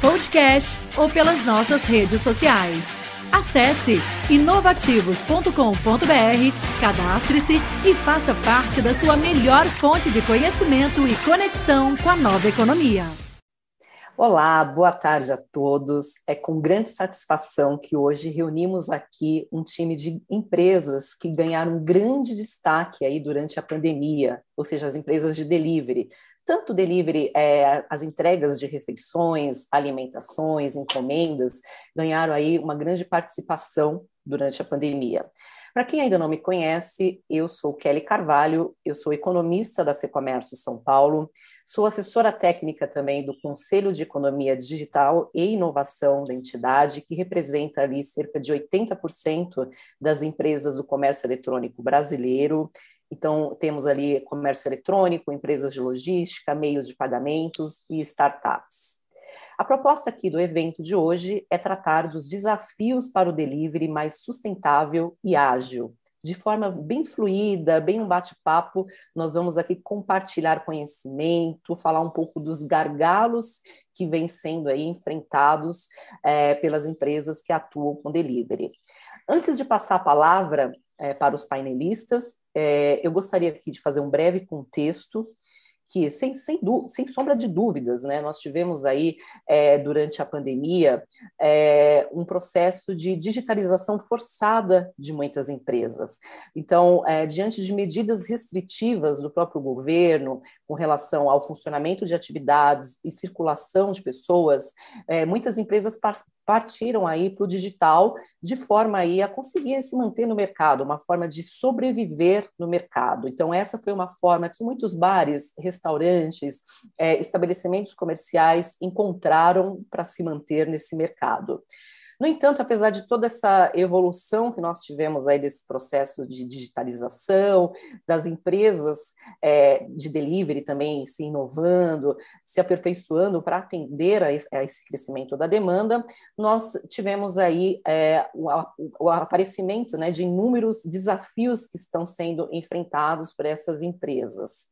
podcast ou pelas nossas redes sociais. Acesse inovativos.com.br, cadastre-se e faça parte da sua melhor fonte de conhecimento e conexão com a nova economia. Olá, boa tarde a todos. É com grande satisfação que hoje reunimos aqui um time de empresas que ganharam grande destaque aí durante a pandemia, ou seja, as empresas de delivery. Tanto delivery, é, as entregas de refeições, alimentações, encomendas, ganharam aí uma grande participação durante a pandemia. Para quem ainda não me conhece, eu sou Kelly Carvalho, eu sou economista da FEComércio São Paulo, sou assessora técnica também do Conselho de Economia Digital e Inovação da entidade, que representa ali cerca de 80% das empresas do comércio eletrônico brasileiro. Então, temos ali comércio eletrônico, empresas de logística, meios de pagamentos e startups. A proposta aqui do evento de hoje é tratar dos desafios para o delivery mais sustentável e ágil. De forma bem fluida, bem um bate-papo, nós vamos aqui compartilhar conhecimento, falar um pouco dos gargalos que vêm sendo aí enfrentados é, pelas empresas que atuam com delivery. Antes de passar a palavra é, para os painelistas, é, eu gostaria aqui de fazer um breve contexto que, sem, sem, sem sombra de dúvidas, né, nós tivemos aí, é, durante a pandemia, é, um processo de digitalização forçada de muitas empresas. Então, é, diante de medidas restritivas do próprio governo com relação ao funcionamento de atividades e circulação de pessoas, é, muitas empresas partiram aí para o digital de forma aí a conseguir se manter no mercado, uma forma de sobreviver no mercado. Então, essa foi uma forma que muitos bares, é, estabelecimentos comerciais encontraram para se manter nesse mercado. No entanto, apesar de toda essa evolução que nós tivemos aí desse processo de digitalização, das empresas é, de delivery também se inovando, se aperfeiçoando para atender a esse, crescimento da demanda, nós tivemos aí é, o, o, aparecimento né, de inúmeros desafios que estão sendo enfrentados por essas empresas.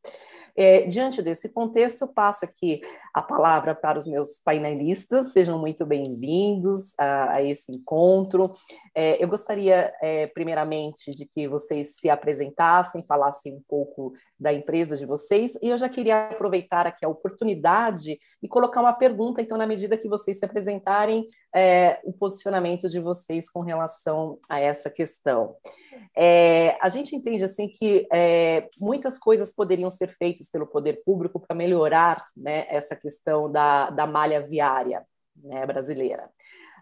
É, diante desse contexto, eu passo aqui a palavra para os meus painelistas, sejam muito bem-vindos a, a, esse encontro. É, eu gostaria, é, primeiramente, de que vocês se apresentassem, falassem um pouco da empresa de vocês, e eu já queria aproveitar aqui a oportunidade e colocar uma pergunta, então, na medida que vocês se apresentarem, é, o posicionamento de vocês com relação a essa questão. É, a gente entende assim que é, muitas coisas poderiam ser feitas pelo poder público para melhorar né, essa questão da, da malha viária né, brasileira.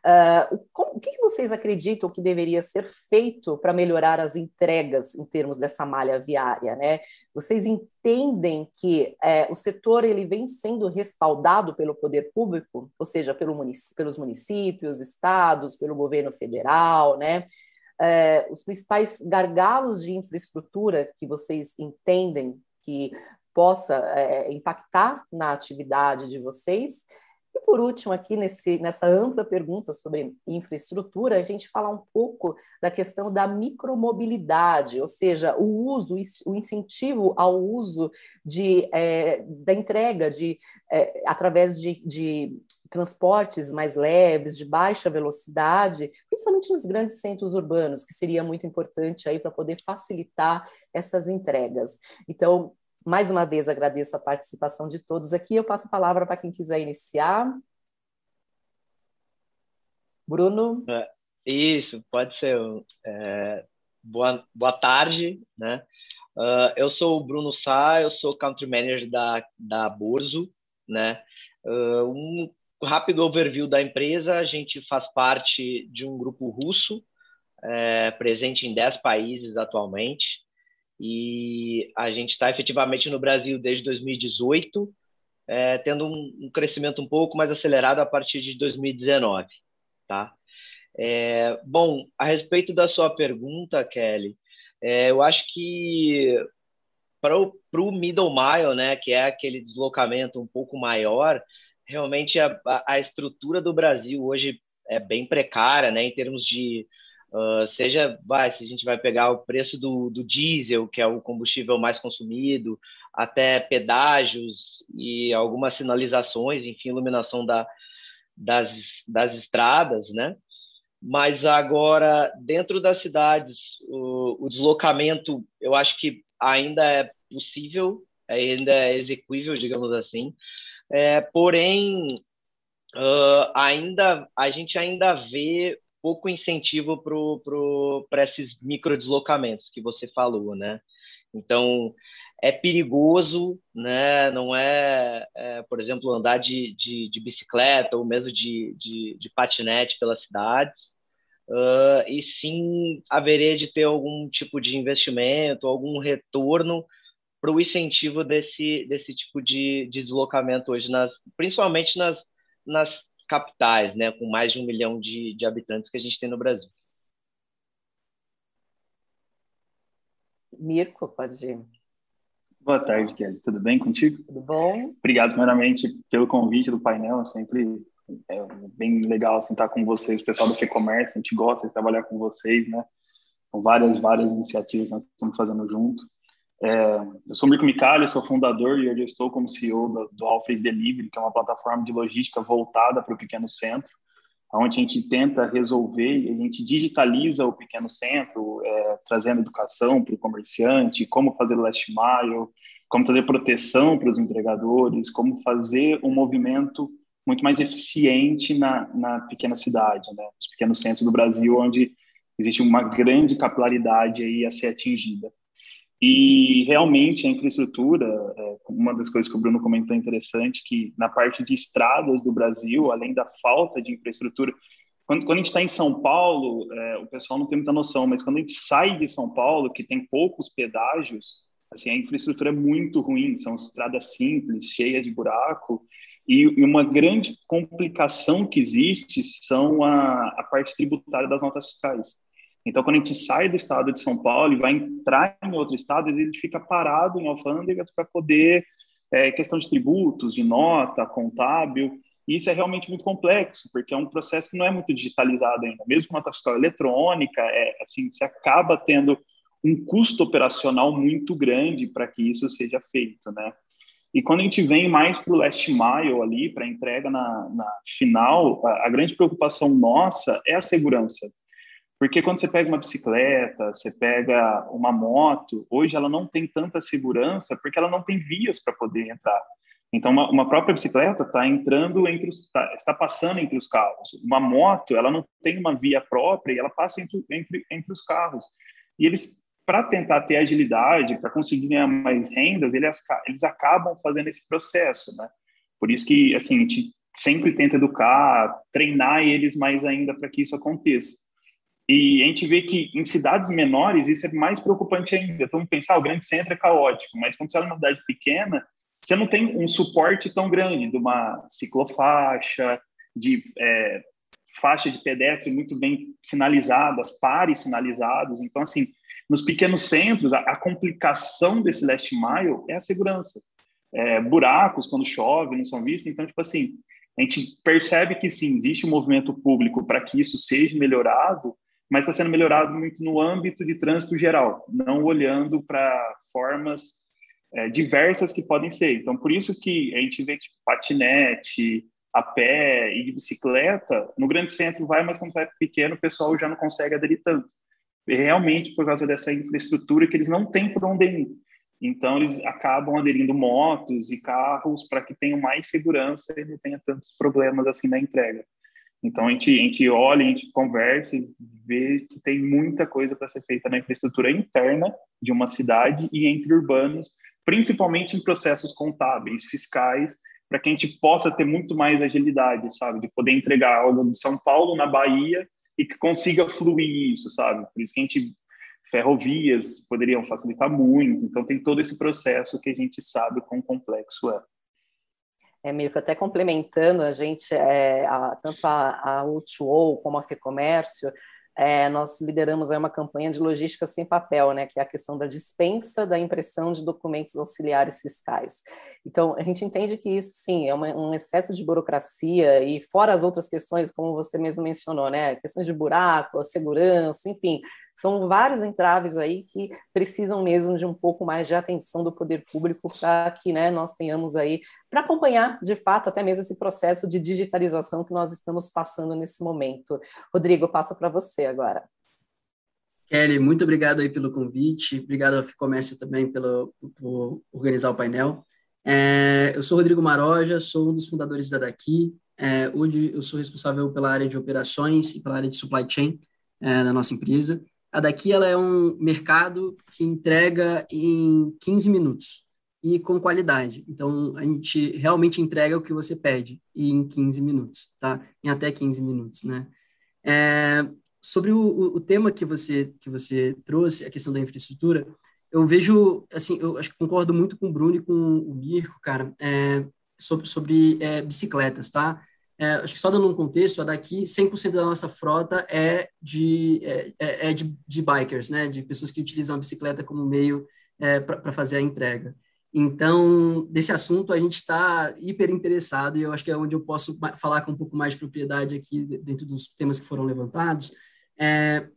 Uh, o, que vocês acreditam que deveria ser feito para melhorar as entregas em termos dessa malha viária? Né? Vocês entendem que é, o setor ele vem sendo respaldado pelo poder público, ou seja, pelo munic pelos municípios, estados, pelo governo federal, né? É, os principais gargalos de infraestrutura que vocês entendem que possa é, impactar na atividade de vocês e por último, aqui nesse, nessa ampla pergunta sobre infraestrutura, a gente fala um pouco da questão da micromobilidade, ou seja, o uso, o incentivo ao uso de, é, da entrega de, é, através de, de transportes mais leves, de baixa velocidade, principalmente nos grandes centros urbanos, que seria muito importante aí para poder facilitar essas entregas. Então, mais uma vez agradeço a participação de todos aqui. Eu passo a palavra para quem quiser iniciar. Bruno? É, isso, pode ser. É, boa, boa tarde, né? Uh, eu sou o Bruno Sá, eu sou Country Manager da, da Borzo, né? Uh, um rápido overview da empresa, a gente faz parte de um grupo russo, é, presente em 10 países atualmente, e a gente está efetivamente no Brasil desde 2018. é, tendo um, um, crescimento um pouco mais acelerado a partir de 2019, tá? É, bom, a respeito da sua pergunta, Kelly, é, eu acho que para o middle mile, né, que é aquele deslocamento um pouco maior, realmente a, a, estrutura do Brasil hoje é bem precária, né, em termos de Uh, seja, vai, se a gente vai pegar o preço do, do diesel, que é o combustível mais consumido, até pedágios e algumas sinalizações, enfim, iluminação da, das, das estradas, né? Mas agora, dentro das cidades, o, o deslocamento, eu acho que ainda é possível, ainda é execuível, digamos assim. É, porém, uh, ainda a gente ainda vê pouco incentivo para pro, pro, esses microdeslocamentos que você falou, né? Então, é perigoso, né? Não é, é por exemplo, andar de, de, de, bicicleta ou mesmo de, de, de patinete pelas cidades. Uh, e sim haveria de ter algum tipo de investimento, algum retorno para o incentivo desse, desse tipo de, de deslocamento hoje, nas, principalmente nas, nas capitais, né, com mais de um milhão de, de habitantes que a gente tem no Brasil. Mirko, pode ir. Boa tarde, Kelly. Tudo bem contigo? Tudo bom? Obrigado, primeiramente, pelo convite do painel. É sempre é bem legal assim, estar com vocês, o pessoal do FEComércio. A gente gosta de trabalhar com vocês, né? Com várias, várias iniciativas que nós estamos fazendo junto. É, eu sou Mirko Micali, sou fundador e hoje eu estou como CEO do, do Delivery, que é uma plataforma de logística voltada para o pequeno centro, onde a gente tenta resolver, a gente digitaliza o pequeno centro, é, trazendo educação para o comerciante, como fazer last mile, como fazer proteção para os entregadores, como fazer um movimento muito mais eficiente na, na pequena cidade, né? nos pequenos centros do Brasil, onde existe uma grande capilaridade aí a ser atingida. E realmente a infraestrutura, é, uma das coisas que o Bruno comentou interessante, que na parte de estradas do Brasil, além da falta de infraestrutura, quando, quando a gente está em São Paulo, é, o pessoal não tem muita noção, mas quando a gente sai de São Paulo, que tem poucos pedágios, assim, a infraestrutura é muito ruim, são estradas simples, cheias de buraco, e, e uma grande complicação que existe são a, a parte tributária das notas fiscais. Então, quando a gente sai do estado de São Paulo e vai entrar em outro estado, ele fica parado em alfândegas para poder, é, questão de tributos, de nota, contábil, e isso é realmente muito complexo, porque é um processo que não é muito digitalizado ainda. Mesmo nota fiscal eletrônica, é, assim, se acaba tendo um custo operacional muito grande para que isso seja feito, né? E quando a gente vem mais para o last mile ali, para entrega na, na final, a, a grande preocupação nossa é a segurança. Porque quando você pega uma bicicleta, você pega uma moto, hoje ela não tem tanta segurança porque ela não tem vias para poder entrar. Então, uma, uma própria bicicleta está entrando entre os, tá, está passando entre os carros. Uma moto, ela não tem uma via própria e ela passa entre, entre, entre os carros. E eles, para tentar ter agilidade, para conseguir ganhar mais rendas, eles, eles acabam fazendo esse processo, né? Por isso que, assim, a gente sempre tenta educar, treinar eles mais ainda para que isso aconteça. E a gente vê que em cidades menores isso é mais preocupante ainda. Então, pensar, ah, o grande centro é caótico, mas quando você olha uma cidade pequena, você não tem um suporte tão grande de uma ciclofaixa, de é, faixa de pedestre muito bem sinalizadas, pares sinalizados. Então, assim, nos pequenos centros, a, a complicação desse last mile é a segurança. É, buracos quando chove não são vistos. Então, tipo assim, a gente percebe que sim, existe um movimento público para que isso seja melhorado, mas está sendo melhorado muito no âmbito de trânsito geral, não olhando para formas é, diversas que podem ser. Então, por isso que a gente vê tipo, patinete, a pé e de bicicleta, no grande centro vai, mas quando vai pequeno, o pessoal já não consegue aderir tanto. Realmente por causa dessa infraestrutura que eles não têm por onde ir. Então, eles acabam aderindo motos e carros para que tenham mais segurança e não tenha tantos problemas assim na entrega. Então a gente, a gente olha, a gente conversa e vê que tem muita coisa para ser feita na infraestrutura interna de uma cidade e entre urbanos, principalmente em processos contábeis, fiscais, para que a gente possa ter muito mais agilidade, sabe? De poder entregar algo de São Paulo na Bahia e que consiga fluir isso, sabe? Por isso que a gente ferrovias poderiam facilitar muito. Então tem todo esse processo que a gente sabe quão complexo é. É que até complementando a gente, é, a, tanto a, a U2O como a FEComércio, é, nós lideramos uma campanha de logística sem papel, né, que é a questão da dispensa da impressão de documentos auxiliares fiscais. Então, a gente entende que isso, sim, é uma, um excesso de burocracia e fora as outras questões, como você mesmo mencionou, né, questões de buraco, segurança, enfim, são vários entraves aí que precisam mesmo de um pouco mais de atenção do poder público para que né, nós tenhamos aí, para acompanhar, de fato, até mesmo esse processo de digitalização que nós estamos passando nesse momento. Rodrigo, passo para você agora. Kelly, muito obrigado aí pelo convite, obrigado ao Ficomércio também pelo, por organizar o painel. É, eu sou Rodrigo Maroja, sou um dos fundadores da Daqui. É, hoje eu sou responsável pela área de operações e pela área de supply chain é, da nossa empresa. A daqui ela é um mercado que entrega em 15 minutos e com qualidade. Então, a gente realmente entrega o que você pede em 15 minutos, tá? Em até 15 minutos, né? É, sobre o, o, tema que você, que você trouxe, a questão da infraestrutura, eu vejo, assim, eu acho que concordo muito com o Bruno e com o Mirko, cara, é, sobre, sobre é, bicicletas, tá? É, acho que só dando um contexto, a daqui 100% da nossa frota é de, é, é, é de, de, bikers, né? De pessoas que utilizam a bicicleta como meio é, para fazer a entrega. Então, desse assunto a gente está hiper interessado e eu acho que é onde eu posso falar com um pouco mais de propriedade aqui dentro dos temas que foram levantados. É,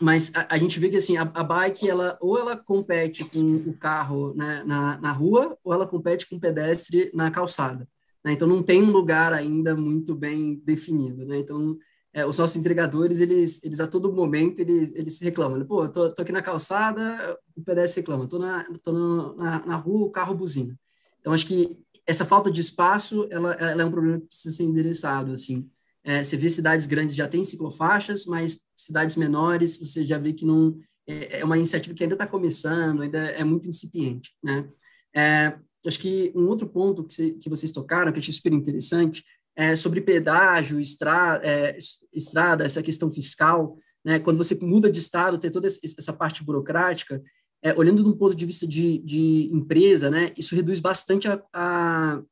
mas a, a, gente vê que assim a, a, bike ela ou ela compete com o carro né, na, na rua ou ela compete com o pedestre na calçada. Né? Então, não tem um lugar ainda muito bem definido. Né? Então, é, os nossos entregadores, eles, eles a todo momento, eles, eles reclamam. Pô, eu tô, tô aqui na calçada, o pedestre reclama. Tô na, tô no, na, na rua, o carro buzina. Então, acho que essa falta de espaço, ela, ela é um problema que precisa ser endereçado, assim. É, você vê cidades grandes já tem ciclofaixas, mas cidades menores, você já vê que não... É, é uma iniciativa que ainda está começando, ainda é muito incipiente, né? É, acho que um outro ponto que, que vocês tocaram, que eu achei super interessante, é sobre pedágio, estrada, é, estrada essa questão fiscal, né? quando você muda de estado, ter toda essa parte burocrática, é, olhando de um ponto de vista de, de empresa, né, isso reduz bastante a, a,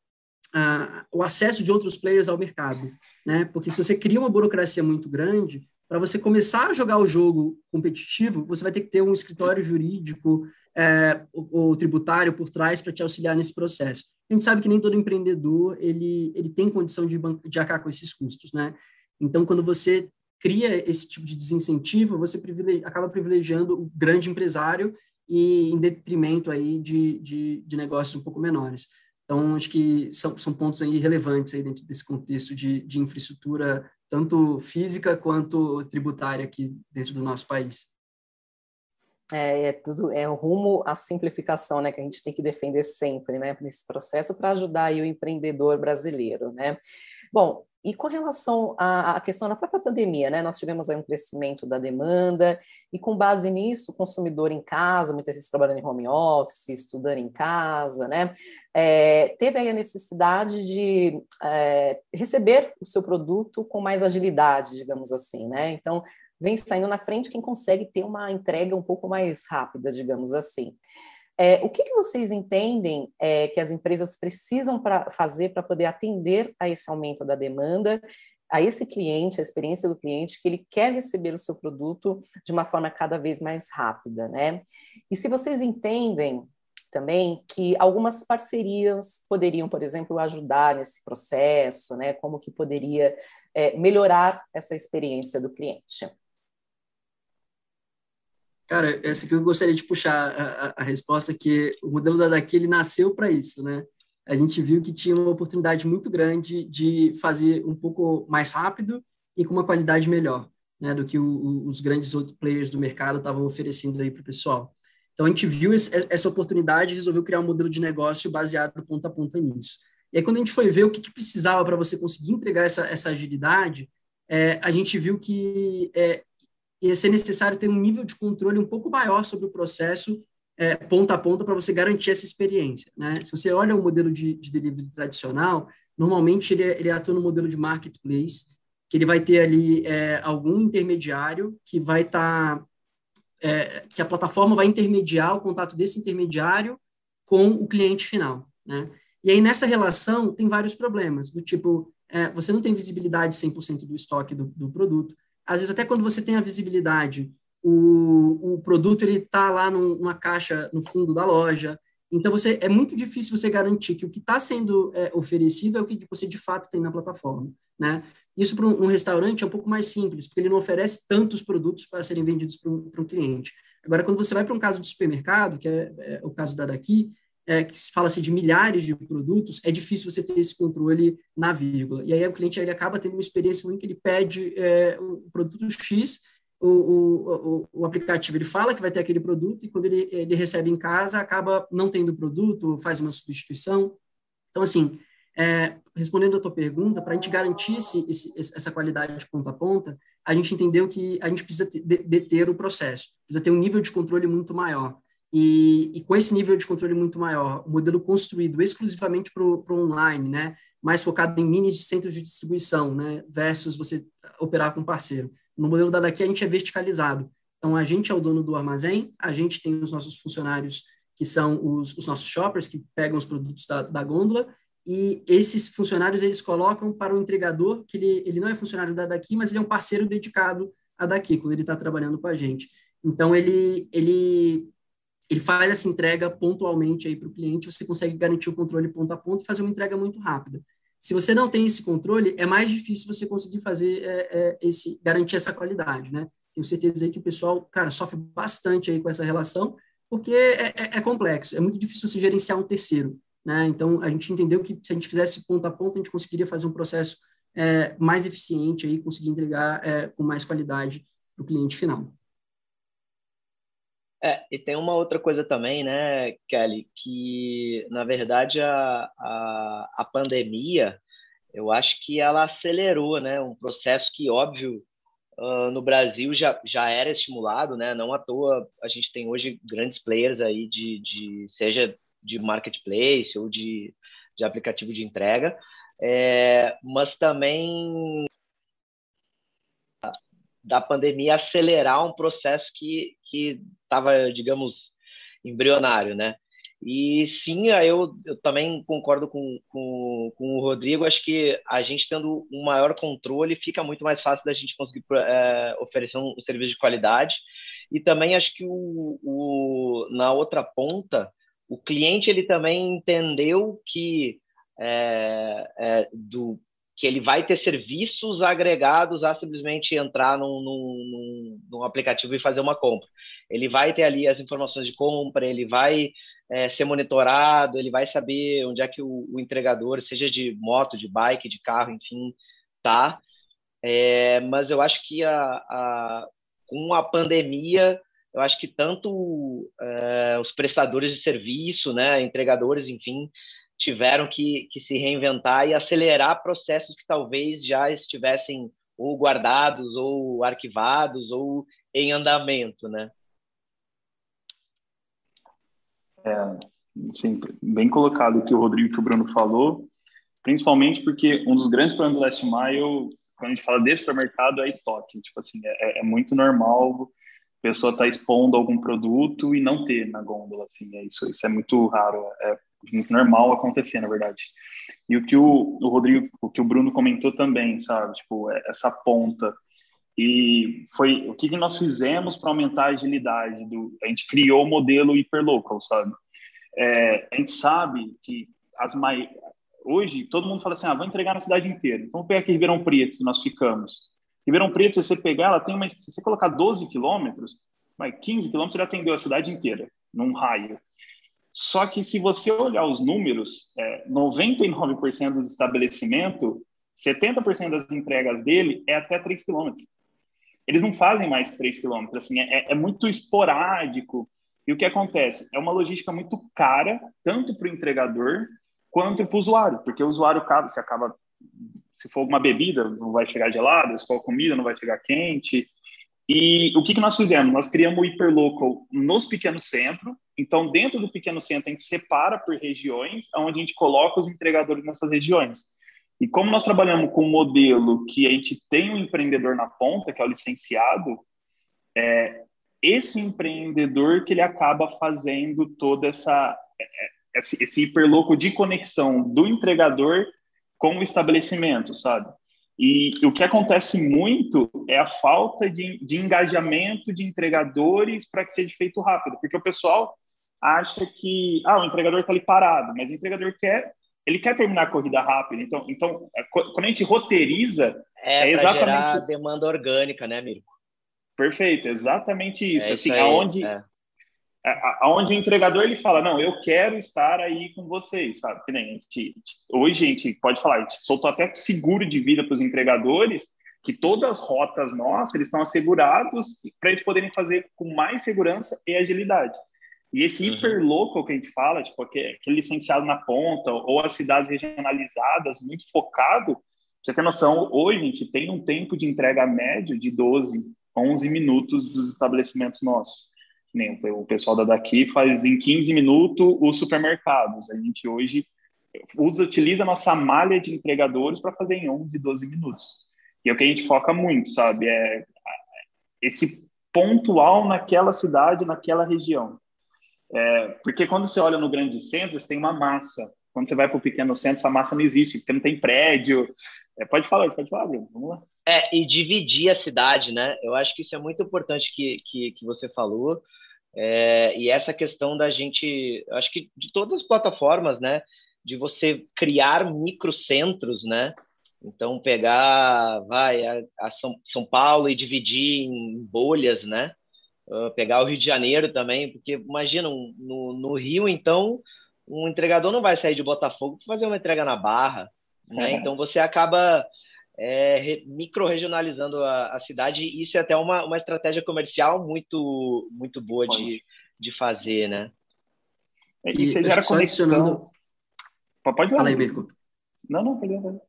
a, o acesso de outros players ao mercado, né? Porque se você cria uma burocracia muito grande, para você começar a jogar o jogo competitivo, você vai ter que ter um escritório jurídico, é, o, o, tributário por trás para te auxiliar nesse processo. A gente sabe que nem todo empreendedor ele, ele tem condição de, de arcar com esses custos, né? Então, quando você cria esse tipo de desincentivo, você privilegi acaba privilegiando o grande empresário e em detrimento aí de, de, de, negócios um pouco menores. Então, acho que são, são pontos aí relevantes aí dentro desse contexto de, de infraestrutura, tanto física quanto tributária aqui dentro do nosso país. É, é, tudo é rumo à simplificação, né, que a gente tem que defender sempre, né, nesse processo para ajudar aí o empreendedor brasileiro, né. Bom, e com relação à, à, questão da própria pandemia, né, nós tivemos aí um crescimento da demanda e com base nisso, o consumidor em casa, muitas vezes trabalhando em home office, estudando em casa, né, é, teve aí a necessidade de é, receber o seu produto com mais agilidade, digamos assim, né. Então vem saindo na frente quem consegue ter uma entrega um pouco mais rápida, digamos assim. É, o que, que, vocês entendem é, que as empresas precisam pra fazer para poder atender a esse aumento da demanda, a esse cliente, a experiência do cliente, que ele quer receber o seu produto de uma forma cada vez mais rápida, né? E se vocês entendem também que algumas parcerias poderiam, por exemplo, ajudar nesse processo, né? Como que poderia é, melhorar essa experiência do cliente. Cara, essa que eu gostaria de puxar a, a, resposta que o modelo da Daqui ele nasceu para isso, né? A gente viu que tinha uma oportunidade muito grande de fazer um pouco mais rápido e com uma qualidade melhor, né, do que o, os grandes outros players do mercado estavam oferecendo aí para o pessoal. Então a gente viu esse, essa oportunidade e resolveu criar um modelo de negócio baseado ponta a ponta nisso. E aí quando a gente foi ver o que, que precisava para você conseguir entregar essa, essa agilidade, é, a gente viu que é, ia ser necessário ter um nível de controle um pouco maior sobre o processo é, ponta a ponta para você garantir essa experiência. Né? Se você olha o modelo de, de delivery tradicional, normalmente ele, ele atua no modelo de marketplace, que ele vai ter ali é, algum intermediário que vai estar, tá, é, que a plataforma vai intermediar o contato desse intermediário com o cliente final. Né? E aí, nessa relação, tem vários problemas, do tipo, é, você não tem visibilidade 100% do estoque do, do, produto. Às vezes, até quando você tem a visibilidade, o, o produto ele está lá numa caixa no fundo da loja. Então, você é muito difícil você garantir que o que está sendo é, oferecido é o que você de fato tem na plataforma. Né? Isso para um, um, restaurante é um pouco mais simples, porque ele não oferece tantos produtos para serem vendidos para um, cliente. Agora, quando você vai para um caso de supermercado, que é, é o caso da daqui, é, que fala-se de milhares de produtos, é difícil você ter esse controle na vírgula. E aí o cliente ele acaba tendo uma experiência ruim que ele pede é, o produto X, o, o, o, aplicativo ele fala que vai ter aquele produto e quando ele, ele recebe em casa acaba não tendo o produto, faz uma substituição. Então, assim, é, respondendo a tua pergunta, para a gente garantir esse, esse, essa qualidade de ponta a ponta, a gente entendeu que a gente precisa deter o processo, precisa ter um nível de controle muito maior. E, e, com esse nível de controle muito maior, o modelo construído exclusivamente para o online, né, mais focado em mini centros de distribuição, né, versus você operar com parceiro. No modelo da daqui a gente é verticalizado. Então a gente é o dono do armazém, a gente tem os nossos funcionários que são os, os nossos shoppers que pegam os produtos da, da gôndola e esses funcionários eles colocam para o entregador que ele, ele não é funcionário da daqui, mas ele é um parceiro dedicado a daqui quando ele está trabalhando com a gente. Então ele ele ele faz essa entrega pontualmente aí para o cliente, você consegue garantir o controle ponto a ponto e fazer uma entrega muito rápida. Se você não tem esse controle, é mais difícil você conseguir fazer é, é, esse garantir essa qualidade, né? Tenho certeza aí que o pessoal, cara, sofre bastante aí com essa relação, porque é, é, é complexo, é muito difícil você gerenciar um terceiro, né? Então a gente entendeu que se a gente fizesse ponto a ponto, a gente conseguiria fazer um processo é, mais eficiente aí, conseguir entregar é, com mais qualidade para o cliente final. É, e tem uma outra coisa também, né, Kelly, que na verdade a, a, a pandemia, eu acho que ela acelerou, né, um processo que, óbvio, uh, no Brasil já, já era estimulado, né, não à toa a gente tem hoje grandes players aí de, de seja de marketplace ou de, de aplicativo de entrega, é, mas também da pandemia acelerar um processo que estava, digamos, embrionário, né? E sim, eu, eu também concordo com, com, com, o Rodrigo. Acho que a gente tendo um maior controle, fica muito mais fácil da gente conseguir é, oferecer um, serviço de qualidade. E também acho que o, o, na outra ponta, o cliente ele também entendeu que é, é, do que ele vai ter serviços agregados a simplesmente entrar num, num, num, aplicativo e fazer uma compra. Ele vai ter ali as informações de compra, ele vai é, ser monitorado, ele vai saber onde é que o, o, entregador, seja de moto, de bike, de carro, enfim, tá. É, mas eu acho que a, a, com a pandemia, eu acho que tanto é, os prestadores de serviço, né, entregadores, enfim, tiveram que, que se reinventar e acelerar processos que talvez já estivessem ou guardados, ou arquivados, ou em andamento, né? É, sim, bem colocado o que o Rodrigo que o Bruno falou, principalmente porque um dos grandes problemas do Last Mile, quando a gente fala de supermercado, é estoque. Tipo assim, é, é muito normal a pessoa estar tá expondo algum produto e não ter na gôndola, assim, é isso, isso é muito raro. É, muito normal acontecer, na verdade. E o que o, o Rodrigo, o que o Bruno comentou também, sabe? Tipo, é, essa ponta. E foi o que, que nós fizemos para aumentar a agilidade do. A gente criou o modelo hiperlocal, sabe? É, a gente sabe que as mai... hoje todo mundo fala assim: ah, vou entregar na cidade inteira. Então, vamos pegar aqui Ribeirão Preto, que nós ficamos. Ribeirão Preto, se você pegar, ela tem uma. Se você colocar 12 quilômetros, 15 quilômetros já atendeu a cidade inteira, num raio. Só que se você olhar os números, é, 99% dos estabelecimentos, 70% das entregas dele é até 3 quilômetros. Eles não fazem mais que 3 quilômetros, assim, é, é muito esporádico. E o que acontece? É uma logística muito cara, tanto para o entregador quanto para o usuário, porque o usuário acaba, se acaba, se for uma bebida, não vai chegar gelada, se for comida, não vai chegar quente. E o que, que nós fizemos? Nós criamos o Hyperlocal nos pequenos centros. Então, dentro do pequeno centro, a gente separa por regiões, onde a gente coloca os entregadores nessas regiões. E como nós trabalhamos com um modelo que a gente tem um empreendedor na ponta, que é o licenciado, é esse empreendedor que ele acaba fazendo toda essa esse, esse hiperloco de conexão do entregador com o estabelecimento, sabe? E o que acontece muito é a falta de, de engajamento de entregadores para que seja feito rápido, porque o pessoal acha que ah, o entregador está ali parado, mas o entregador quer ele quer terminar a corrida rápido. Então, então é, quando a gente roteiriza, é, é exatamente demanda orgânica, né, Mirko? Perfeito, exatamente isso. É assim, isso aí, aonde é. aonde o entregador ele fala, não, eu quero estar aí com vocês, sabe? Que nem a gente, hoje a gente pode falar, a gente soltou até seguro de vida para os entregadores, que todas as rotas nossas eles estão assegurados para eles poderem fazer com mais segurança e agilidade. E esse uhum. hiperlocal que a gente fala, tipo, aquele licenciado na ponta, ou as cidades regionalizadas, muito focado, você tem noção, hoje a gente tem um tempo de entrega médio de 12, 11 minutos dos estabelecimentos nossos. Nem o pessoal da daqui faz em 15 minutos os supermercados. A gente hoje usa, utiliza a nossa malha de entregadores para fazer em 11, 12 minutos. E é o que a gente foca muito, sabe? É esse pontual naquela cidade, naquela região. É, porque quando você olha no grande centro, você tem uma massa. Quando você vai para o pequeno centro, essa massa não existe, porque não tem prédio. É, pode falar, pode falar, Bruno. Vamos lá. É, e dividir a cidade, né? Eu acho que isso é muito importante que, que, que você falou. É, e essa questão da gente, acho que de todas as plataformas, né? De você criar microcentros, né? Então, pegar, vai, a, a São, São Paulo e dividir em bolhas, né? Uh, pegar o Rio de Janeiro também, porque imagina, um, no, no Rio, então, um entregador não vai sair de Botafogo para fazer uma entrega na Barra, né? Uhum. Então você acaba é, micro-regionalizando a, a, cidade, e isso é até uma, uma estratégia comercial muito, muito boa de, de fazer, né? E, e você gera conexão. Pode falar. Fala aí, Mirko. Não, não, pode falar.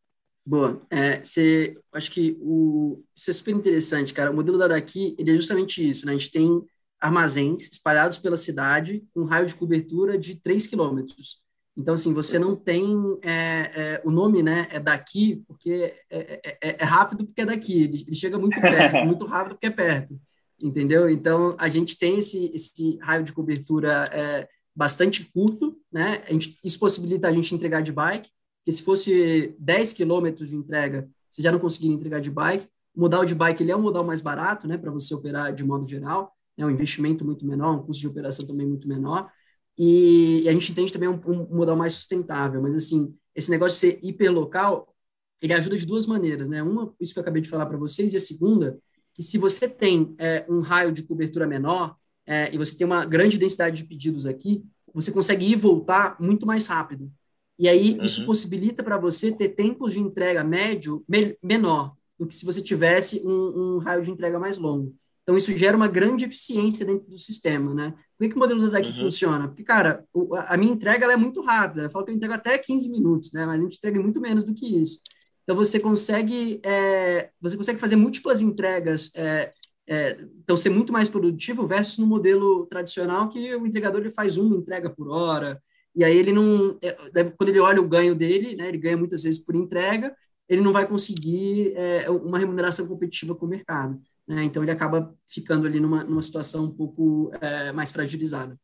Boa. É, você, acho que o, isso é super interessante, cara. O modelo da daqui, ele é justamente isso, né? A gente tem armazéns espalhados pela cidade com um raio de cobertura de 3 quilômetros. Então, assim, você não tem é, é, o nome, né? É daqui, porque é, é, é, é rápido porque é daqui. Ele, ele chega muito perto, muito rápido porque é perto. Entendeu? Então, a gente tem esse, esse raio de cobertura é, bastante curto, né? A gente, isso possibilita a gente entregar de bike, que se fosse 10 quilômetros de entrega, você já não conseguiria entregar de bike. O modal de bike ele é um modal mais barato, né, para você operar de modo geral, é um investimento muito menor, um custo de operação também muito menor, e, a gente entende também um, um modal mais sustentável, mas assim, esse negócio de ser hiperlocal, ele ajuda de duas maneiras, né? Uma, isso que eu acabei de falar para vocês, e a segunda, que se você tem é, um raio de cobertura menor é, e você tem uma grande densidade de pedidos aqui, você consegue ir e voltar muito mais rápido. E aí uhum. isso possibilita para você ter tempos de entrega médio me menor do que se você tivesse um, um, raio de entrega mais longo. Então isso gera uma grande eficiência dentro do sistema, né? Por que, que o modelo da DEC uhum. funciona? Porque, cara, o, a minha entrega é muito rápida. Eu falo que eu entrego até 15 minutos, né? Mas a gente entrega muito menos do que isso. Então você consegue, é, você consegue fazer múltiplas entregas é, é, então ser muito mais produtivo versus no modelo tradicional que o entregador ele faz uma entrega por hora, e aí ele não, é, quando ele olha o ganho dele, né, ele ganha muitas vezes por entrega, ele não vai conseguir é, uma remuneração competitiva com o mercado. Né? Então ele acaba ficando ali numa, numa situação um pouco é, mais fragilizada.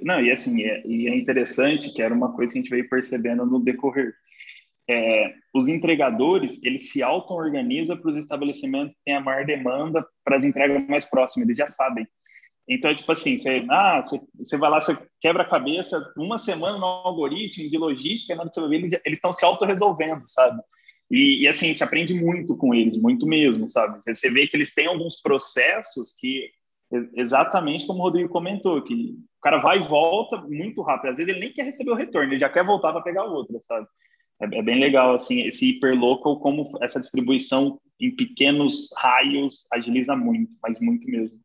Não, e assim, é, e é interessante que era uma coisa que a gente veio percebendo no decorrer. É, os entregadores, eles se auto-organizam para os estabelecimentos que têm a maior demanda para as entregas mais próximas, eles já sabem. Então, tipo assim, você, ah, você, você vai lá, você quebra a cabeça uma semana no algoritmo de logística, e você vai ver, eles, estão se auto-resolvendo, sabe? E, e, assim, a gente aprende muito com eles, muito mesmo, sabe? Você vê que eles têm alguns processos que, exatamente como o Rodrigo comentou, que o cara vai e volta muito rápido. Às vezes ele nem quer receber o retorno, ele já quer voltar para pegar outra, sabe? É, é, bem legal, assim, esse hiperlocal, como essa distribuição em pequenos raios agiliza muito, mas muito mesmo.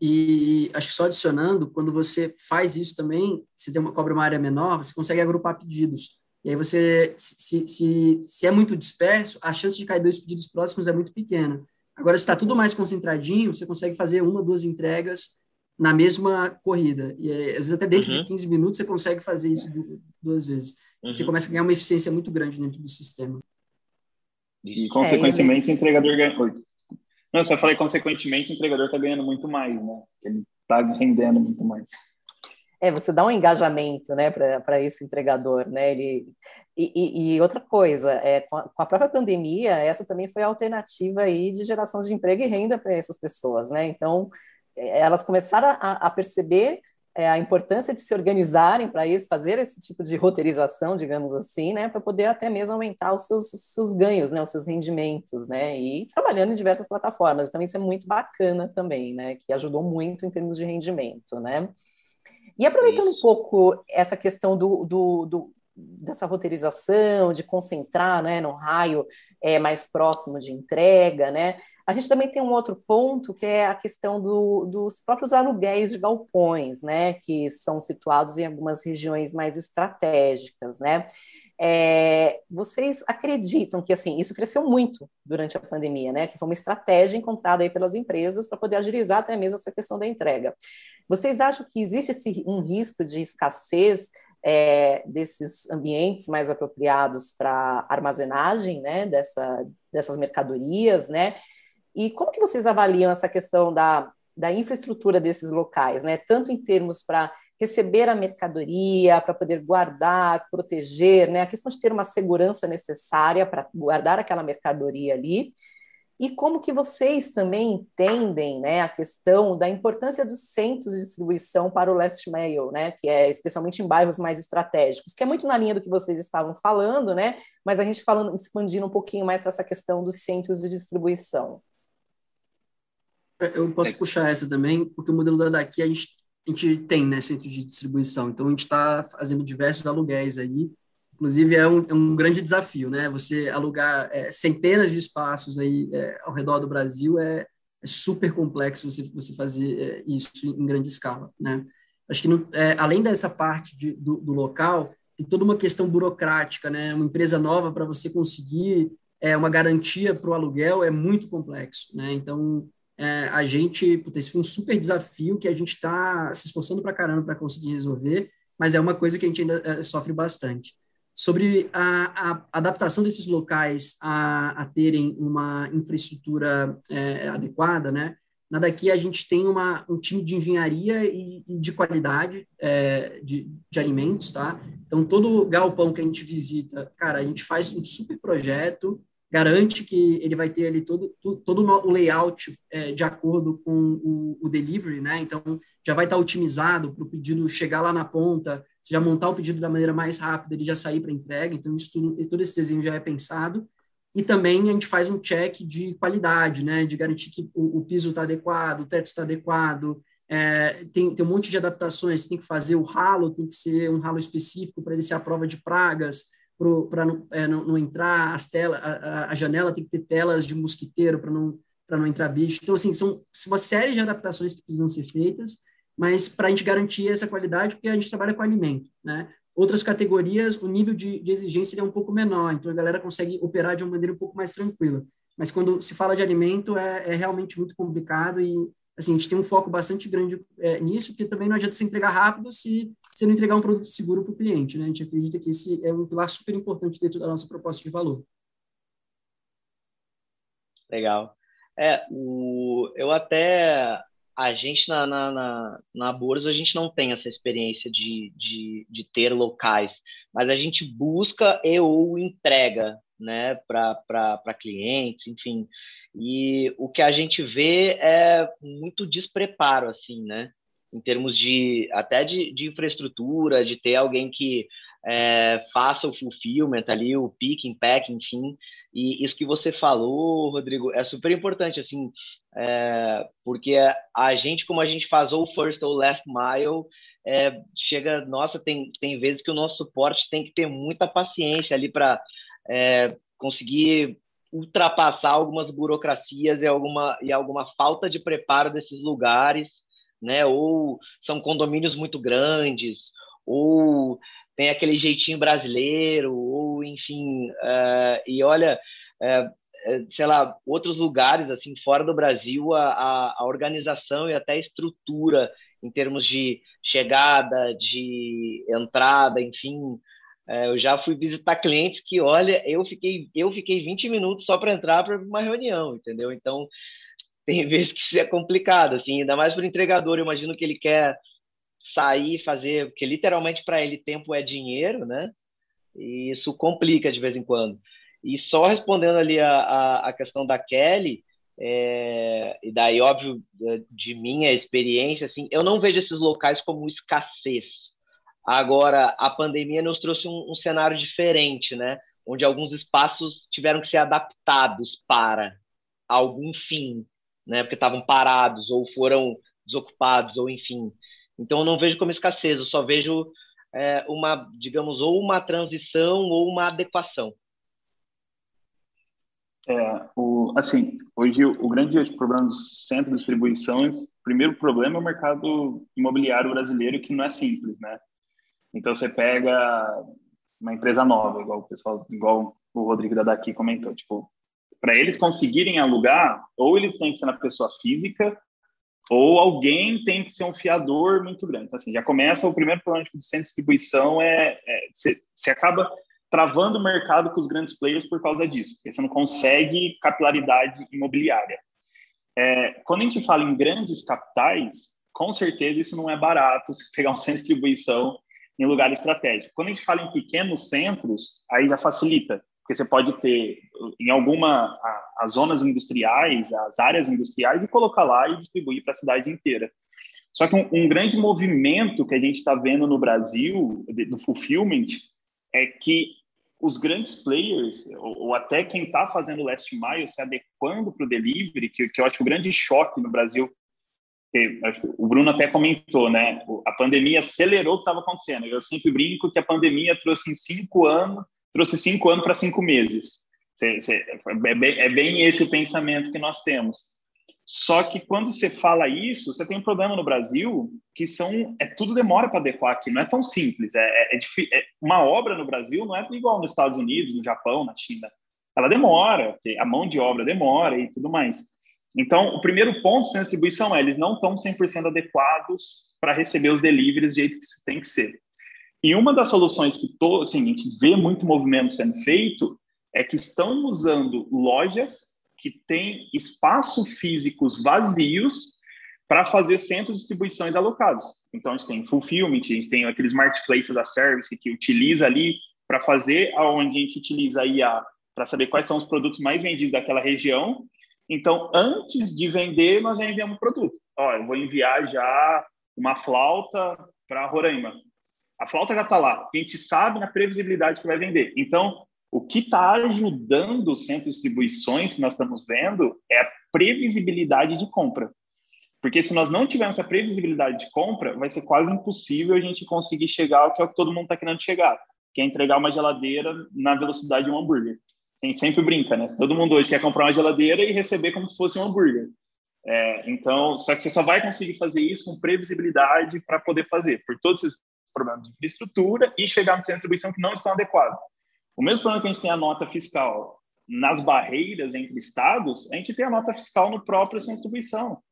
E acho que só adicionando, quando você faz isso também, você tem uma, cobra uma área menor, você consegue agrupar pedidos. E aí você, se, se, se é muito disperso, a chance de cair dois pedidos próximos é muito pequena. Agora, se está tudo mais concentradinho, você consegue fazer uma, duas entregas na mesma corrida. E às vezes até dentro uhum. de 15 minutos você consegue fazer isso duas vezes. Uhum. Você começa a ganhar uma eficiência muito grande dentro do sistema. E, consequentemente, é, o entregador ganha. Não, só falei, consequentemente, o entregador está ganhando muito mais, né? Ele está rendendo muito mais. É, você dá um engajamento, né, para esse entregador, né? Ele, e, e, outra coisa, é, com a, com, a, própria pandemia, essa também foi a alternativa aí de geração de emprego e renda para essas pessoas, né? Então, é, elas começaram a, a perceber é, a importância de se organizarem para isso, fazer esse tipo de roteirização, digamos assim, né, para poder até mesmo aumentar os seus, seus ganhos, né, os seus rendimentos, né, e trabalhando em diversas plataformas. Então, isso é muito bacana também, né, que ajudou muito em termos de rendimento, né. E aproveitando isso. um pouco essa questão do, do, do dessa roteirização, de concentrar né, no raio é, mais próximo de entrega, né? A gente também tem um outro ponto que é a questão do, dos próprios aluguéis de galpões, né? Que são situados em algumas regiões mais estratégicas, né? É, vocês acreditam que assim isso cresceu muito durante a pandemia, né? Que foi uma estratégia encontrada aí pelas empresas para poder agilizar até mesmo essa questão da entrega. Vocês acham que existe esse, um risco de escassez é, desses ambientes mais apropriados para armazenagem né, dessa, dessas mercadorias, né? E como que vocês avaliam essa questão da, da infraestrutura desses locais, né? Tanto em termos para receber a mercadoria, para poder guardar, proteger, né? A questão de ter uma segurança necessária para guardar aquela mercadoria ali, e como que vocês também entendem né, a questão da importância dos centros de distribuição para o last mile, né, que é especialmente em bairros mais estratégicos, que é muito na linha do que vocês estavam falando, né, mas a gente falando, expandindo um pouquinho mais para essa questão dos centros de distribuição. Eu posso puxar essa também, porque o modelo da daqui a gente, a gente tem, né, centro de distribuição, então a gente está fazendo diversos aluguéis aí, Inclusive, é um, é um grande desafio, né? Você alugar é, centenas de espaços aí é, ao redor do Brasil é, é, super complexo você, você fazer é, isso em grande escala, né? Acho que, é, além dessa parte de, do, do, local, tem toda uma questão burocrática, né? Uma empresa nova, para você conseguir é, uma garantia para o aluguel, é muito complexo, né? Então, é, a gente, puta, esse foi um super desafio que a gente está se esforçando para caramba para conseguir resolver, mas é uma coisa que a gente ainda sofre bastante sobre a, a, adaptação desses locais a, a terem uma infraestrutura é, adequada, né? Na daqui a gente tem uma, um time de engenharia e, e de qualidade é, de, de alimentos, tá? Então, todo galpão que a gente visita, cara, a gente faz um super projeto, garante que ele vai ter ali todo, todo o layout é, de acordo com o, o, delivery, né? Então, já vai estar otimizado para o pedido chegar lá na ponta, você já montar o pedido da maneira mais rápida, ele já sair para entrega. Então, isso tudo, todo esse desenho já é pensado. E também a gente faz um check de qualidade, né? De garantir que o, o piso está adequado, o teto está adequado. É, tem, tem um monte de adaptações, tem que fazer o ralo, tem que ser um ralo específico para ele ser a prova de pragas, para não, é, não, não, entrar as telas, a, a, janela tem que ter telas de mosquiteiro para não para não entrar bicho. Então, assim, são uma série de adaptações que precisam ser feitas, mas para a gente garantir essa qualidade, porque a gente trabalha com alimento, né? Outras categorias, o nível de, de exigência é um pouco menor, então a galera consegue operar de uma maneira um pouco mais tranquila. Mas quando se fala de alimento, é, é realmente muito complicado e, assim, a gente tem um foco bastante grande é, nisso, porque também não adianta se entregar rápido se você não entregar um produto seguro para o cliente. Né? A gente acredita que esse é um pilar super importante dentro da nossa proposta de valor. Legal. É, o, eu até a gente na, na, na, na Bolsa, a gente não tem essa experiência de, de, de ter locais, mas a gente busca e ou entrega né, para clientes, enfim. E o que a gente vê é muito despreparo, assim, né? Em termos de até de, de infraestrutura, de ter alguém que é, faça o fulfillment ali, o picking, pack, enfim. E isso que você falou, Rodrigo, é super importante, assim, é, porque a gente, como a gente faz ou first ou last mile, é, chega, nossa, tem, tem vezes que o nosso suporte tem que ter muita paciência ali para é, conseguir ultrapassar algumas burocracias e alguma, e alguma falta de preparo desses lugares né? Ou são condomínios muito grandes, ou tem aquele jeitinho brasileiro, ou enfim, uh, e olha, uh, sei lá, outros lugares assim fora do Brasil, a, a, organização e até a estrutura em termos de chegada, de entrada, enfim, eu já fui visitar clientes que, olha, eu fiquei, eu fiquei 20 minutos só para entrar para uma reunião, entendeu? Então, tem vezes que isso é complicado, assim, ainda mais para o entregador. Eu imagino que ele quer sair, fazer, porque literalmente para ele tempo é dinheiro, né? E isso complica de vez em quando. E só respondendo ali a, a, a questão da Kelly, é, e daí, óbvio, de minha experiência, assim, eu não vejo esses locais como escassez. Agora, a pandemia nos trouxe um, um cenário diferente, né? Onde alguns espaços tiveram que ser adaptados para algum fim, né? Porque estavam parados ou foram desocupados, ou enfim. Então, eu não vejo como escassez, eu só vejo é, uma, digamos, ou uma transição ou uma adequação. É, o, assim, hoje o, grande problema do centro de distribuição, o primeiro problema é o mercado imobiliário brasileiro, que não é simples, né? Então, você pega uma empresa nova, igual o pessoal, igual o Rodrigo da daqui comentou, tipo, para eles conseguirem alugar, ou eles têm que ser na pessoa física, ou alguém tem que ser um fiador muito grande. Então, assim, já começa o primeiro problema de de distribuição é, é você acaba travando o mercado com os grandes players por causa disso, porque você não consegue capilaridade imobiliária. É, quando a gente fala em grandes capitais, com certeza isso não é barato, se pegar um centro de distribuição em lugar estratégico. Quando a gente fala em pequenos centros, aí já facilita, porque você pode ter em alguma as zonas industriais, as áreas industriais e colocar lá e distribuir para a cidade inteira. Só que um, um grande movimento que a gente está vendo no Brasil do fulfillment é que os grandes players, ou, ou até quem está fazendo last mile, se adequando para o delivery, que, que eu acho o grande choque no Brasil, que, o Bruno até comentou, né? A pandemia acelerou o que estava acontecendo. Eu sempre brinco que a pandemia trouxe em cinco anos trouxe cinco anos para cinco meses. É bem, é bem esse o pensamento que nós temos. Só que quando você fala isso, você tem um problema no Brasil que são é tudo demora para adequar aqui, não é tão simples. É, é, é, é, uma obra no Brasil não é igual nos Estados Unidos, no Japão, na China. Ela demora, a mão de obra demora e tudo mais. Então, o primeiro ponto sem distribuição é eles não estão 100% adequados para receber os deliveries do jeito que tem que ser. E uma das soluções que assim, a gente vê muito movimento sendo feito é que estão usando lojas que têm espaços físicos vazios para fazer centros de distribuições alocados. Então, a gente tem fulfillment, a gente tem aqueles marketplaces da service que utiliza ali para fazer aonde a gente utiliza a IA para saber quais são os produtos mais vendidos daquela região. Então, antes de vender, nós já enviamos o produto. Ó, eu vou enviar já uma flauta para Roraima a flauta já está lá. A gente sabe na previsibilidade que vai vender. Então, o que está ajudando o centro de distribuições que nós estamos vendo é a previsibilidade de compra. Porque se nós não tivermos essa previsibilidade de compra, vai ser quase impossível a gente conseguir chegar ao que, é o que todo mundo está querendo chegar, que é entregar uma geladeira na velocidade de um hambúrguer. A gente sempre brinca, né? Todo mundo hoje quer comprar uma geladeira e receber como se fosse um hambúrguer. É, então, só que você só vai conseguir fazer isso com previsibilidade para poder fazer, por todos esses problemas de infraestrutura e chegar no centro de distribuição que não estão adequados. O mesmo problema que a gente tem a nota fiscal nas barreiras entre estados, a gente tem a nota fiscal no próprio centro de distribuição.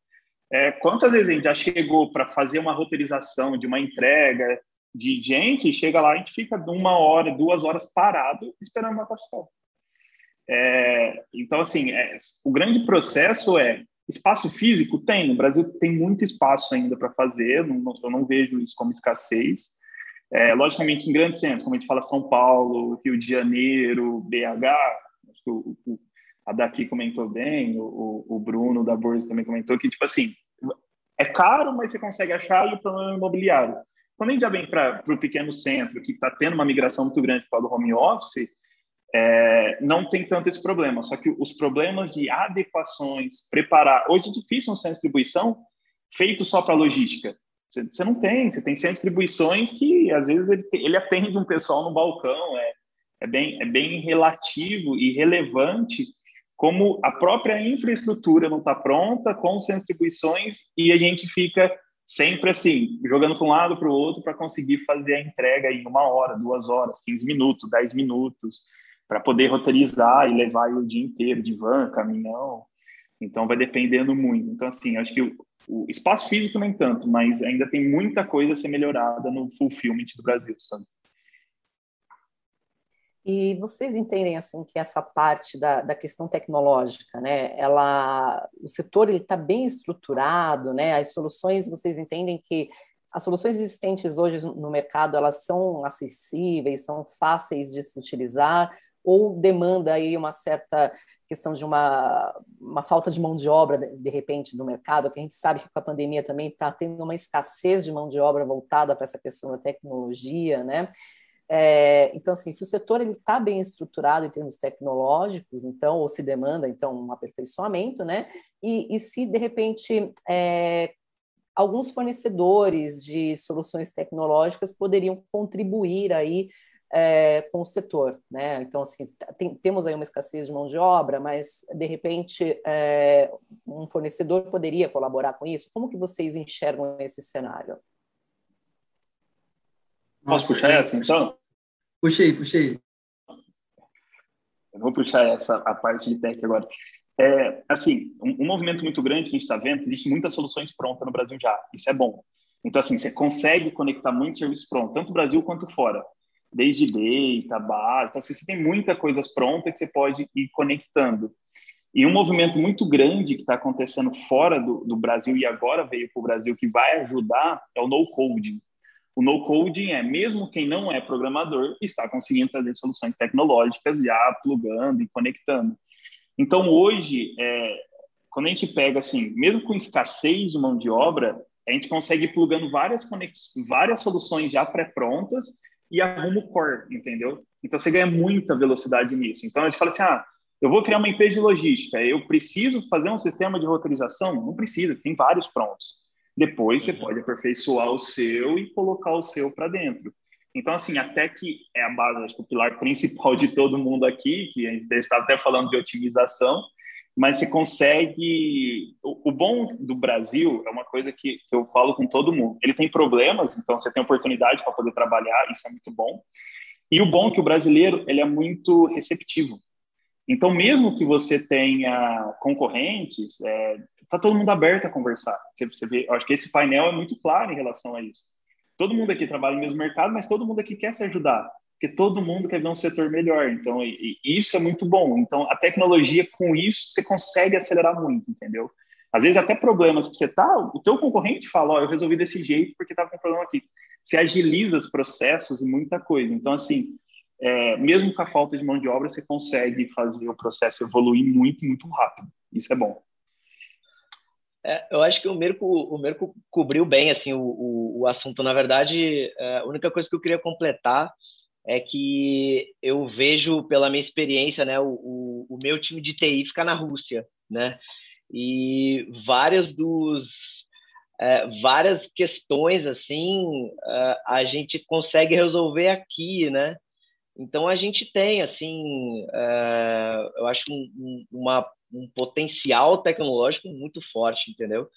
É, quantas vezes a gente já chegou para fazer uma roteirização de uma entrega de gente, chega lá, a gente fica uma hora, duas horas parado esperando a nota fiscal. É, então, assim, é, o grande processo é espaço físico tem, no Brasil tem muito espaço ainda para fazer, não, eu não vejo isso como escassez. É, logicamente, em grandes centros, como a gente fala São Paulo, Rio de Janeiro, BH, acho que o, o, a daqui comentou bem, o, o Bruno da Bolsa também comentou que, tipo assim, é caro, mas você consegue achar e o problema é imobiliário. Quando a gente já vem para o pequeno centro, que está tendo uma migração muito grande para o home office, é, não tem tanto esse problema. Só que os problemas de adequações, preparar. Hoje é difícil um centro de distribuição feito só para logística. Você, não tem, você tem centros de distribuições que às vezes ele, ele atende um pessoal no balcão, é, é, bem, é bem relativo e relevante como a própria infraestrutura não está pronta com os centros de distribuições e a gente fica sempre assim, jogando para um lado para o outro para conseguir fazer a entrega em uma hora, duas horas, 15 minutos, 10 minutos para poder roteirizar e levar o dia inteiro de van, caminhão. Então vai dependendo muito. Então assim, acho que o, o, espaço físico nem tanto, mas ainda tem muita coisa a ser melhorada no fulfillment do Brasil, sabe? E vocês entendem assim que essa parte da, da questão tecnológica, né? Ela, o setor ele está bem estruturado, né? As soluções vocês entendem que as soluções existentes hoje no mercado, elas são acessíveis, são fáceis de se utilizar, ou demanda aí uma certa questão de uma, uma falta de mão de obra, de repente, no mercado, que a gente sabe que com a pandemia também está tendo uma escassez de mão de obra voltada para essa questão da tecnologia, né? É, então, assim, se o setor está bem estruturado em termos tecnológicos, então, ou se demanda, então, um aperfeiçoamento, né? E, e se, de repente, é, alguns fornecedores de soluções tecnológicas poderiam contribuir aí é, com o setor, né? Então, assim, tem, temos aí uma escassez de mão de obra, mas, de repente, é, um fornecedor poderia colaborar com isso? Como que vocês enxergam esse cenário? Posso puxar essa, então? Puxei, puxei. Eu vou puxar essa, a parte de tech agora. É, assim, um, um movimento muito grande que a gente está vendo, existe muitas soluções prontas no Brasil já, isso é bom. Então, assim, você consegue conectar muitos serviços prontos, tanto no Brasil quanto fora. Desde data, base, então, assim, você tem muita coisas prontas que você pode ir conectando. E um movimento muito grande que está acontecendo fora do, do Brasil e agora veio para o Brasil, que vai ajudar, é o no-coding. O no-coding é, mesmo quem não é programador, está conseguindo trazer soluções tecnológicas já plugando e conectando. Então, hoje, é, quando a gente pega, assim, mesmo com escassez de mão de obra, a gente consegue ir plugando várias, várias soluções já pré-prontas e arruma o core, entendeu? Então, você ganha muita velocidade nisso. Então, a gente fala assim, ah, eu vou criar uma empresa de logística, eu preciso fazer um sistema de roteirização? Não precisa, tem vários prontos. Depois você uhum. pode aperfeiçoar o seu e colocar o seu para dentro. Então, assim, até que é a base, acho que o pilar principal de todo mundo aqui, que a gente estava até falando de otimização, mas você consegue. O, o, bom do Brasil é uma coisa que, que eu falo com todo mundo. Ele tem problemas, então você tem oportunidade para poder trabalhar, isso é muito bom. E o bom é que o brasileiro ele é muito receptivo. Então, mesmo que você tenha concorrentes, é, tá todo mundo aberto a conversar. Você, você vê, eu acho que esse painel é muito claro em relação a isso. Todo mundo aqui trabalha no mesmo mercado, mas todo mundo aqui quer se ajudar, porque todo mundo quer ver um setor melhor. Então, e, e isso é muito bom. Então, a tecnologia com isso você consegue acelerar muito, entendeu? Às vezes até problemas que você tá, o teu concorrente fala, ó, oh, eu resolvi desse jeito porque estava com um problema aqui. Você agiliza os processos e muita coisa. Então, assim, é, mesmo com a falta de mão de obra, você consegue fazer o processo evoluir muito, muito rápido. Isso é bom. É, eu acho que o Mirko, o Mirko cobriu bem assim o, o, o assunto. Na verdade, é, a única coisa que eu queria completar é que eu vejo pela minha experiência, né, o, o, o meu time de TI fica na Rússia, né, e várias dos é, várias questões assim é, a gente consegue resolver aqui, né? Então a gente tem assim, é, eu acho um, uma um potencial tecnológico muito forte, entendeu?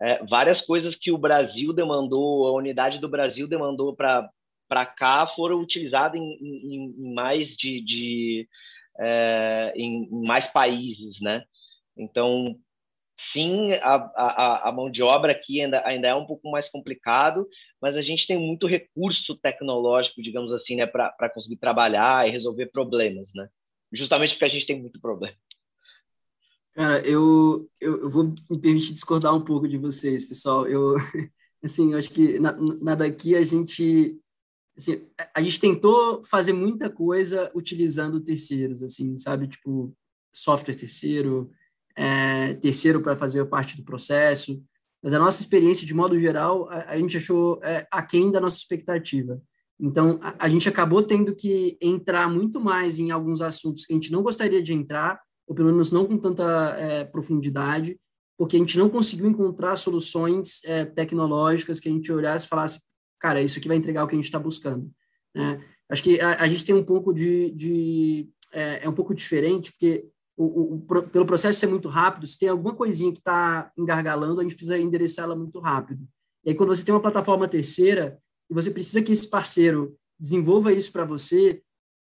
É, várias coisas que o Brasil demandou, a unidade do Brasil demandou para cá foram utilizadas em, em, em mais de, de é, em, em, mais países, né? Então, sim, a, a, a, mão de obra aqui ainda, ainda é um pouco mais complicado, mas a gente tem muito recurso tecnológico, digamos assim, né, para conseguir trabalhar e resolver problemas, né? Justamente porque a gente tem muito problema. Cara, eu, eu, eu, vou me permitir discordar um pouco de vocês, pessoal. Eu, assim, eu acho que na, na daqui a gente, assim, a gente tentou fazer muita coisa utilizando terceiros, assim, sabe? Tipo, software terceiro, é, terceiro para fazer parte do processo. Mas a nossa experiência, de modo geral, a, a gente achou é, aquém da nossa expectativa. Então, a, a gente acabou tendo que entrar muito mais em alguns assuntos que a gente não gostaria de entrar, ou pelo menos não com tanta é, profundidade, porque a gente não conseguiu encontrar soluções é, tecnológicas que a gente olhasse e falasse, cara, isso aqui vai entregar o que a gente está buscando. Né? Acho que a, a, gente tem um pouco de, de é, é, um pouco diferente, porque o, o, o, pelo processo ser muito rápido, se tem alguma coisinha que está engargalando, a gente precisa endereçar ela muito rápido. E aí, quando você tem uma plataforma terceira e você precisa que esse parceiro desenvolva isso para você,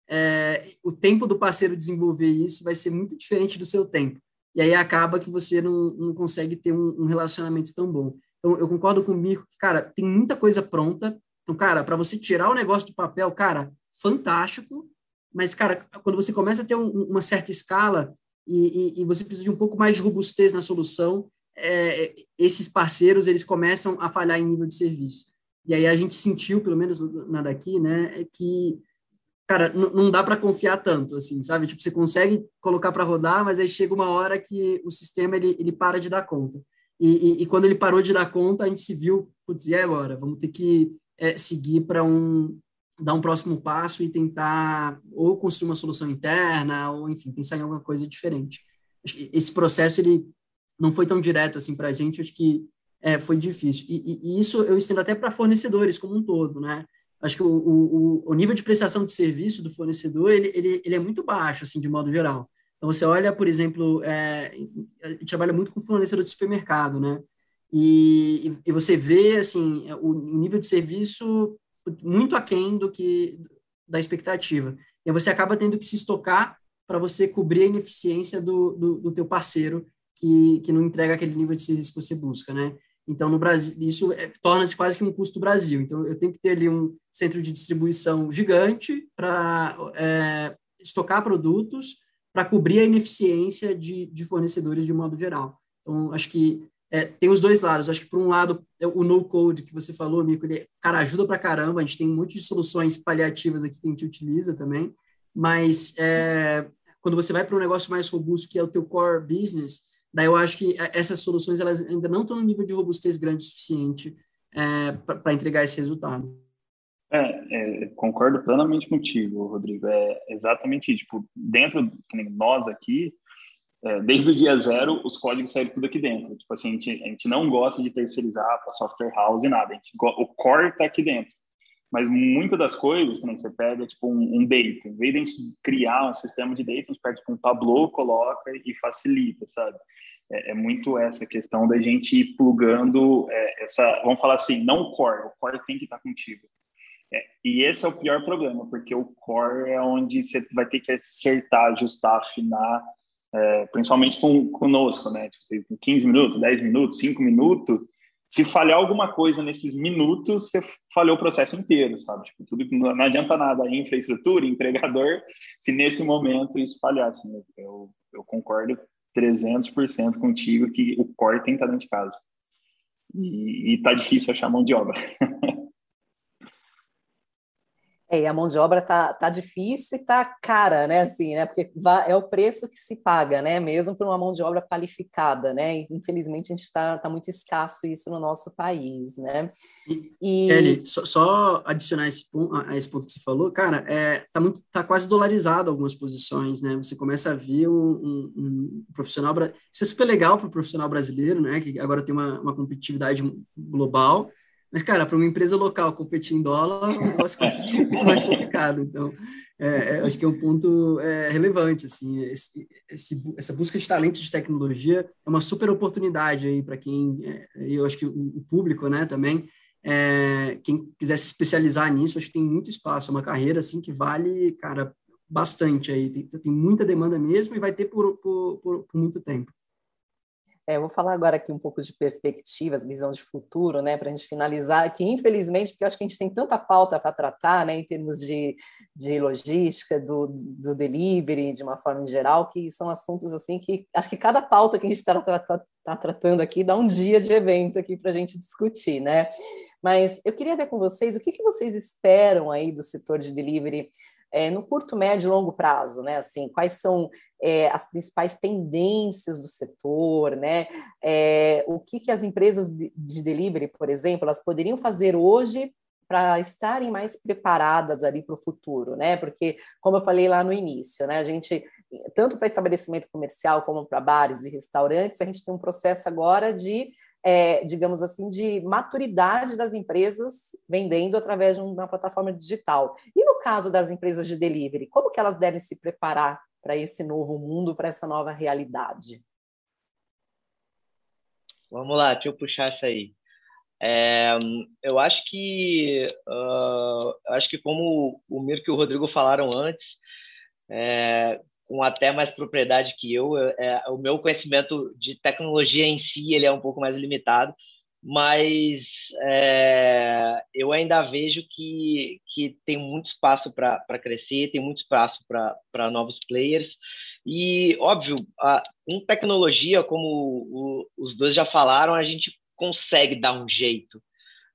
é, o tempo do parceiro desenvolver isso vai ser muito diferente do seu tempo. E aí acaba que você não, não consegue ter um, um, relacionamento tão bom. Então, eu concordo com o Mirko que, cara, tem muita coisa pronta. Então, cara, para você tirar o negócio do papel, cara, fantástico. Mas, cara, quando você começa a ter um, uma certa escala e, e, e, você precisa de um pouco mais de robustez na solução, é, esses parceiros, eles começam a falhar em nível de serviço. e aí a gente sentiu, pelo menos na daqui, né, é que cara, não dá para confiar tanto, assim, sabe? Tipo, você consegue colocar para rodar, mas aí chega uma hora que o sistema ele, ele para de dar conta. E, e, e quando ele parou de dar conta, a gente se viu, putz, e agora? Vamos ter que é, seguir para um dar um próximo passo e tentar ou construir uma solução interna ou enfim pensar em alguma coisa diferente. Esse processo ele não foi tão direto assim para a gente, acho que é, foi difícil. E, e, isso eu estendo até para fornecedores como um todo, né? Acho que o, o, o, nível de prestação de serviço do fornecedor ele, ele, ele é muito baixo, assim, de modo geral. Então, você olha, por exemplo, é, a gente trabalha muito com fornecedor de supermercado, né? E, e você vê, assim, o nível de serviço muito aquém do que da expectativa. E você acaba tendo que se estocar para você cobrir a ineficiência do, do, do teu parceiro que, que não entrega aquele nível de serviço que você busca, né? Então, no Brasil, isso é, torna-se quase que um custo Brasil. Então, eu tenho que ter ali um centro de distribuição gigante para é, estocar produtos para cobrir a ineficiência de, de, fornecedores de modo geral. Então, acho que é, tem os dois lados. Acho que, por um lado, é o no-code que você falou, Mico, ele, cara, ajuda para caramba. A gente tem um monte de soluções paliativas aqui que a gente utiliza também. Mas, é, quando você vai para um negócio mais robusto, que é o teu core business, Daí eu acho que é, essas soluções elas ainda não estão no nível de robustez grande o suficiente é, para entregar esse resultado. É, é, concordo plenamente contigo, Rodrigo. É exatamente. Tipo, dentro, de nós aqui, é, desde o dia zero, os códigos saíram tudo aqui dentro. Tipo assim, a gente, a gente não gosta de terceirizar para software house e nada. O core está aqui dentro. Mas muitas das coisas, quando você pega tipo um, um data, em vez de a gente criar um sistema de data, a gente pega tipo, um Tableau, coloca e facilita, sabe? É, é, muito essa questão da gente ir plugando é, essa, vamos falar assim, não o core, o core tem que estar contigo. É, e esse é o pior problema, porque o core é onde você vai ter que acertar, ajustar, afinar, é, principalmente com, conosco, né? Tipo, 15 minutos, 10 minutos, 5 minutos, se falhar alguma coisa nesses minutos, você falhou o processo inteiro, sabe? Tipo, tudo, não adianta nada a infraestrutura, entregador, se nesse momento isso falhar. Assim, eu, eu concordo 300% contigo que o core tem que estar dentro de casa. E, e tá difícil achar mão de obra. É, e a mão de obra tá, tá difícil e tá cara, né? Assim, né? Porque é o preço que se paga, né? Mesmo por uma mão de obra qualificada, né? E, infelizmente a gente está tá muito escasso isso no nosso país, né? E, Kelly, só, só, adicionar esse ponto, a esse ponto que você falou, cara, é, tá muito, tá quase dolarizado algumas posições, né? Você começa a ver um, um, um profissional, isso é super legal para o profissional brasileiro, né? Que agora tem uma, uma competitividade global mas, cara, para uma empresa local competir em dólar, é um negócio mais, complicado. Então, é, é, acho que é um ponto é, relevante. Assim, esse, esse, essa busca de talentos de tecnologia é uma super oportunidade aí para quem, é, eu acho que o, o público, né, também, é, quem quiser se especializar nisso, acho que tem muito espaço. É uma carreira assim que vale, cara, bastante aí. Tem, tem muita demanda mesmo e vai ter por, por, por, por muito tempo. É, vou falar agora aqui um pouco de perspectivas, visão de futuro, né, para a gente finalizar, que infelizmente, porque acho que a gente tem tanta pauta para tratar, né, em termos de, de logística, do, do delivery, de uma forma em geral, que são assuntos assim que acho que cada pauta que a gente está tá, tá, tá tratando aqui dá um dia de evento aqui para a gente discutir, né? Mas eu queria ver com vocês o que, que vocês esperam aí do setor de delivery é, no curto, médio e longo prazo, né? Assim, quais são é, as principais tendências do setor, né? É, o que, que as empresas de delivery, por exemplo, elas poderiam fazer hoje para estarem mais preparadas ali para o futuro, né? Porque, como eu falei lá no início, né? A gente, tanto para estabelecimento comercial como para bares e restaurantes, a gente tem um processo agora de é, digamos assim, de maturidade das empresas vendendo através de uma plataforma digital. E no caso das empresas de delivery, como que elas devem se preparar para esse novo mundo, para essa nova realidade? Vamos lá, deixa eu puxar essa aí. É, eu acho que uh, acho que como o Mirko e o Rodrigo falaram antes, é, com até mais propriedade que eu. É, o meu conhecimento de tecnologia em si ele é um pouco mais limitado, mas é, eu ainda vejo que, que tem muito espaço para crescer, tem muito espaço para novos players. E, óbvio, a, em tecnologia, como o, os dois já falaram, a gente consegue dar um jeito.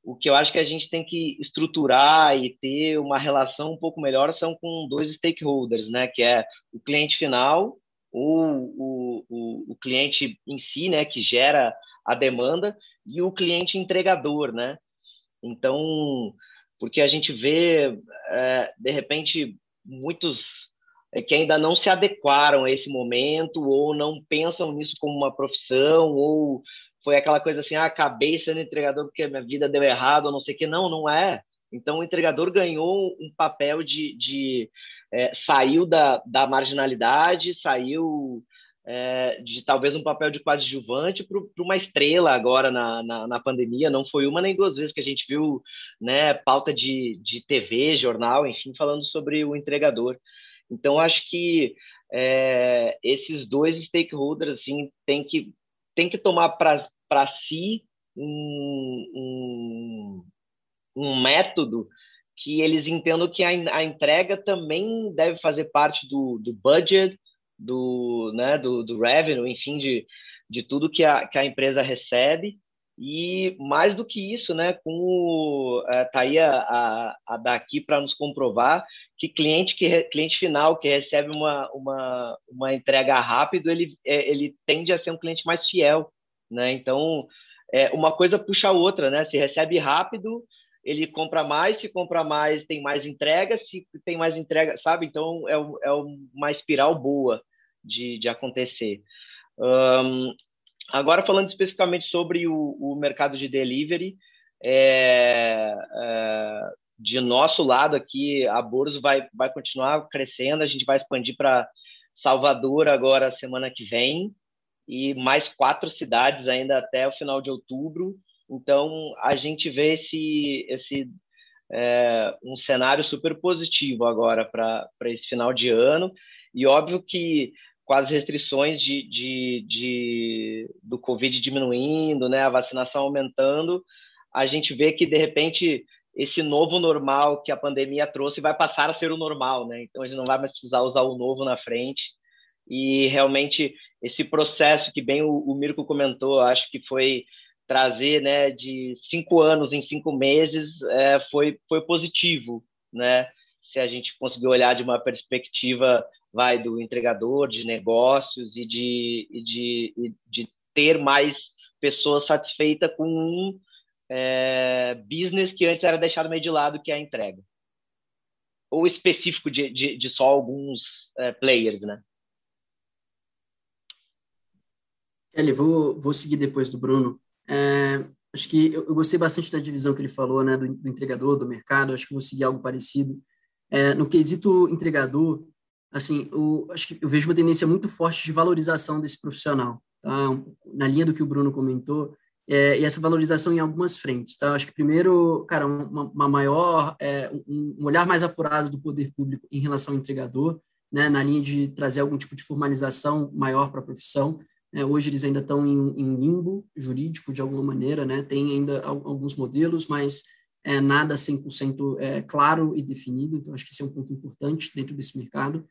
O que eu acho que a gente tem que estruturar e ter uma relação um pouco melhor são com dois stakeholders, né? Que é o cliente final ou o, o, o cliente em si, né? Que gera a demanda e o cliente entregador, né? Então, porque a gente vê, é, de repente, muitos é, que ainda não se adequaram a esse momento ou não pensam nisso como uma profissão ou foi aquela coisa assim, ah, acabei sendo entregador porque minha vida deu errado, ou não sei o que. Não, não é. Então, o entregador ganhou um papel de. de é, saiu da, da marginalidade, saiu é, de talvez um papel de coadjuvante para uma estrela agora na, na, na, pandemia. Não foi uma nem duas vezes que a gente viu né, pauta de, de TV, jornal, enfim, falando sobre o entregador. Então, acho que é, esses dois stakeholders assim, têm que tem que tomar para si um, um, um, método que eles entendam que a, a, entrega também deve fazer parte do, do budget, do, né, do, do revenue, enfim, de, de tudo que a, que a empresa recebe. E mais do que isso, né, com o, é, tá aí a, a, a daqui para nos comprovar que cliente que cliente final que recebe uma, uma, uma entrega rápido, ele, é, ele tende a ser um cliente mais fiel, né? Então, é, uma coisa puxa a outra, né? Se recebe rápido, ele compra mais, se compra mais, tem mais entrega, se tem mais entrega, sabe? Então, é, é uma espiral boa de, de acontecer. Um, agora, falando especificamente sobre o, o mercado de delivery, é, é, de nosso lado aqui, a Boros vai, vai continuar crescendo, a gente vai expandir para Salvador agora semana que vem e mais quatro cidades ainda até o final de outubro. Então a gente vê esse esse é, um cenário super positivo agora para esse final de ano e óbvio que com as restrições de, de, de, do Covid diminuindo, né, a vacinação aumentando, a gente vê que de repente esse novo normal que a pandemia trouxe vai passar a ser o normal, né? Então a gente não vai mais precisar usar o novo na frente. E realmente esse processo que bem o, o Mirko comentou, acho que foi trazer, né, de cinco anos em cinco meses, é, foi foi positivo, né? Se a gente conseguir olhar de uma perspectiva, vai do entregador, de negócios e de, e de, e de ter mais pessoas satisfeitas com um é, business que antes era deixado meio de lado, que é a entrega. Ou específico de, de, de só alguns é, players, né? Kelly, vou, vou seguir depois do Bruno. É, acho que eu, eu, gostei bastante da divisão que ele falou, né, do, do entregador, do mercado. Acho que vou seguir algo parecido. É, no quesito entregador, assim, o, acho que eu vejo uma tendência muito forte de valorização desse profissional. Tá? Na linha do que o Bruno comentou, é, e essa valorização em algumas frentes, tá? Acho que primeiro, cara, uma, uma maior, é, um, um, olhar mais apurado do poder público em relação ao entregador, né, na linha de trazer algum tipo de formalização maior para a profissão. É, hoje eles ainda estão em, em, limbo jurídico de alguma maneira, né? Tem ainda alguns modelos, mas é, nada 100% é, claro e definido. Então acho que esse é um ponto importante dentro desse mercado.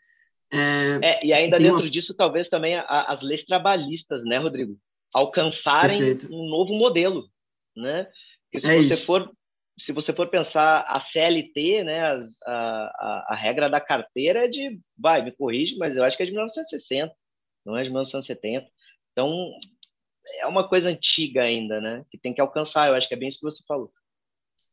É, é e ainda dentro uma... disso, talvez também a, as leis trabalhistas, né, Rodrigo? alcançarem Perfeito. um novo modelo, né? Porque se é você isso. for se você for pensar a CLT, né, as, a, a, a, regra da carteira é de, vai, me corrige, mas eu acho que é de 1960, não é de 1970. Então, é uma coisa antiga ainda, né, que tem que alcançar, eu acho que é bem isso que você falou.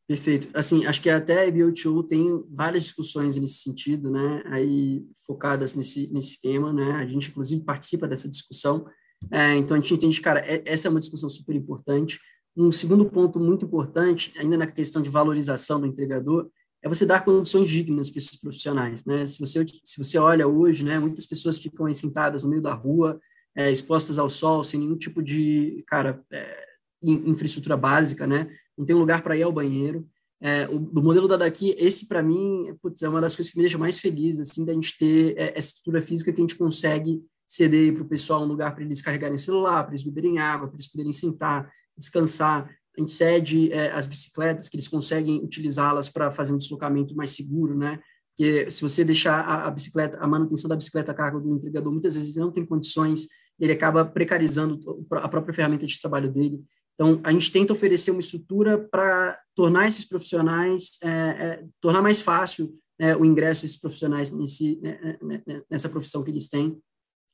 Perfeito. Assim, acho que até a IBO2 tem várias discussões nesse sentido, né, aí focadas nesse, nesse tema, né, a gente inclusive participa dessa discussão, é, então a gente entende, cara, é, essa é uma discussão super importante. Um segundo ponto muito importante, ainda na questão de valorização do entregador, é você dar condições dignas para esses profissionais, né? Se você se você olha hoje, né, muitas pessoas ficam aí sentadas no meio da rua, é, expostas ao sol, sem nenhum tipo de, cara, é, infraestrutura básica, né? Não tem lugar para ir ao banheiro. É, o, do modelo da daqui, esse para mim, putz, é uma das coisas que me deixa mais feliz, assim, da gente ter é, essa estrutura física que a gente consegue ceder para o pessoal um lugar para eles carregarem celular, para eles beberem água, para eles poderem sentar, descansar. A gente cede é, as bicicletas, que eles conseguem utilizá-las para fazer um deslocamento mais seguro, né? Porque se você deixar a, a, bicicleta, a manutenção da bicicleta a cargo do entregador, muitas vezes ele não tem condições, ele acaba precarizando a própria ferramenta de trabalho dele. Então, a gente tenta oferecer uma estrutura para tornar esses profissionais, é, é, tornar mais fácil é, o ingresso desses profissionais nesse, né, né, né, nessa profissão que eles têm,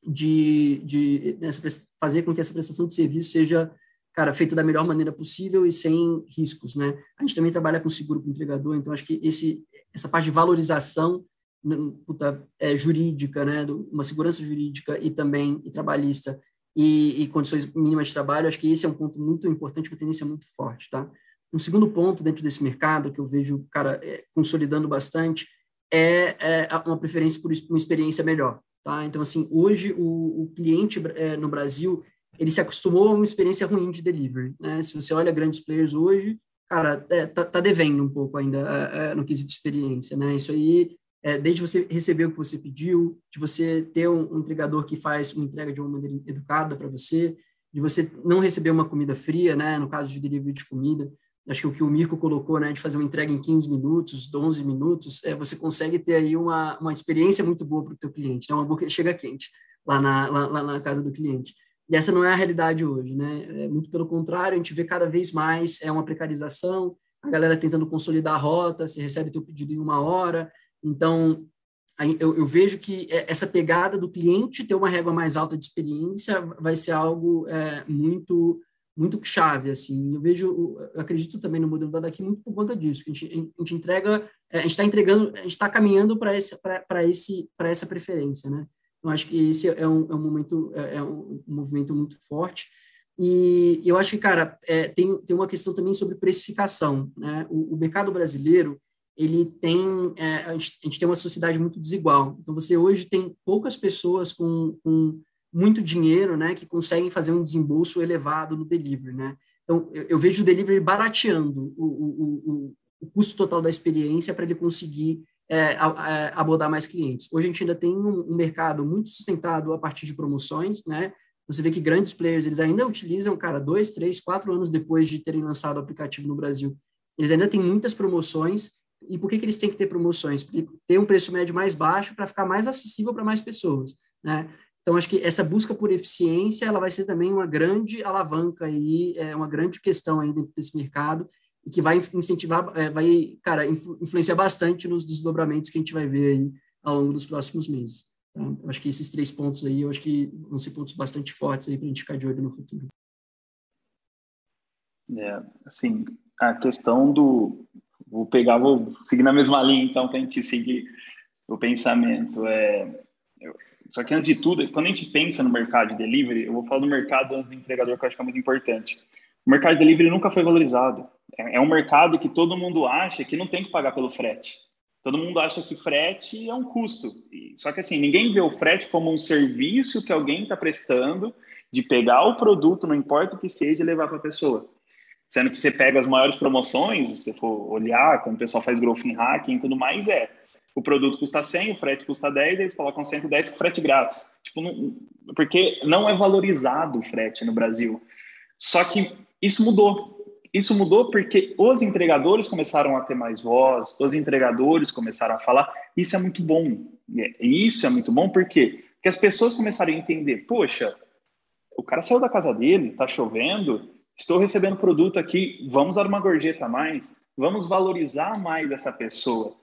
de, de nessa, fazer com que essa prestação de serviço seja cara, feita da melhor maneira possível e sem riscos, né? A gente também trabalha com seguro para o entregador, então acho que esse, essa parte de valorização puta, é, jurídica, né, uma segurança jurídica e também e trabalhista e, e, condições mínimas de trabalho, acho que esse é um ponto muito importante, uma tendência muito forte, tá? Um segundo ponto dentro desse mercado que eu vejo, cara, é, consolidando bastante é, é, uma preferência por uma experiência melhor, tá? Então, assim, hoje o, o cliente é, no Brasil, ele se acostumou a uma experiência ruim de delivery, né? Se você olha grandes players hoje, cara, é, tá, tá devendo um pouco ainda é, é, no quesito experiência, né? Isso aí é, desde você receber o que você pediu, de você ter um, um entregador que faz uma entrega de uma maneira educada para você, de você não receber uma comida fria, né, no caso de delivery de comida. Acho que o que o Mirko colocou, né, de fazer uma entrega em 15 minutos, 12 minutos, é, você consegue ter aí uma, uma experiência muito boa para o teu cliente, né, uma boca chega quente lá na, lá, lá na casa do cliente. E essa não é a realidade hoje, né? É muito pelo contrário, a gente vê cada vez mais é uma precarização, a galera tentando consolidar a rota, você recebe teu pedido em uma hora, então, eu, eu, vejo que é, essa pegada do cliente ter uma régua mais alta de experiência vai ser algo é, muito muito chave assim. Eu vejo eu acredito também no modelo da daqui muito por conta disso a gente, a gente entrega é, a gente está entregando a gente está caminhando para esse para esse para essa preferência né? Eu acho que esse é um, é um momento é, é um, movimento muito forte. E eu acho que cara é, tem tem uma questão também sobre precificação né? O, o mercado brasileiro ele tem é, a, gente, a, gente, tem uma sociedade muito desigual. Então você hoje tem poucas pessoas com, com, muito dinheiro, né, que conseguem fazer um desembolso elevado no delivery, né? Então eu, eu vejo o delivery barateando o, o, o, o custo total da experiência para ele conseguir é, a, a, abordar mais clientes. Hoje a gente ainda tem um, um, mercado muito sustentado a partir de promoções, né? Você vê que grandes players eles ainda utilizam, cara, dois, três, quatro anos depois de terem lançado o aplicativo no Brasil, eles ainda têm muitas promoções e por que, que eles têm que ter promoções? Porque ter um preço médio mais baixo para ficar mais acessível para mais pessoas, né? Então, acho que essa busca por eficiência, ela vai ser também uma grande alavanca aí, é uma grande questão aí dentro desse mercado e que vai incentivar, é, vai, cara, influ, influenciar bastante nos desdobramentos que a gente vai ver aí ao longo dos próximos meses. Então, acho que esses três pontos aí, eu acho que vão ser pontos bastante fortes aí para a gente ficar de olho no futuro. É, assim, a questão do, vou pegar, vou seguir na mesma linha, então, para a gente seguir o pensamento. É, eu, só que, antes de tudo, quando a gente pensa no mercado de delivery, eu vou falar do mercado antes do entregador, que eu acho que é muito importante. O mercado de delivery nunca foi valorizado. É, é um mercado que todo mundo acha que não tem que pagar pelo frete. Todo mundo acha que frete é um custo. Só que, assim, ninguém vê o frete como um serviço que alguém está prestando de pegar o produto, não importa o que seja, e levar para a pessoa. Sendo que você pega as maiores promoções, se você for olhar, como o pessoal faz growth em hacking e tudo mais, é o produto custa 100, o frete custa 10, eles colocam 110 com frete grátis. Tipo, não, porque não é valorizado o frete no Brasil. Só que isso mudou. Isso mudou porque os entregadores começaram a ter mais voz, os entregadores começaram a falar. Isso é muito bom. E isso é muito bom porque porque as pessoas começaram a entender, poxa, o cara saiu da casa dele, tá chovendo, Estou recebendo produto aqui, vamos dar uma gorjeta a mais, vamos valorizar mais essa pessoa.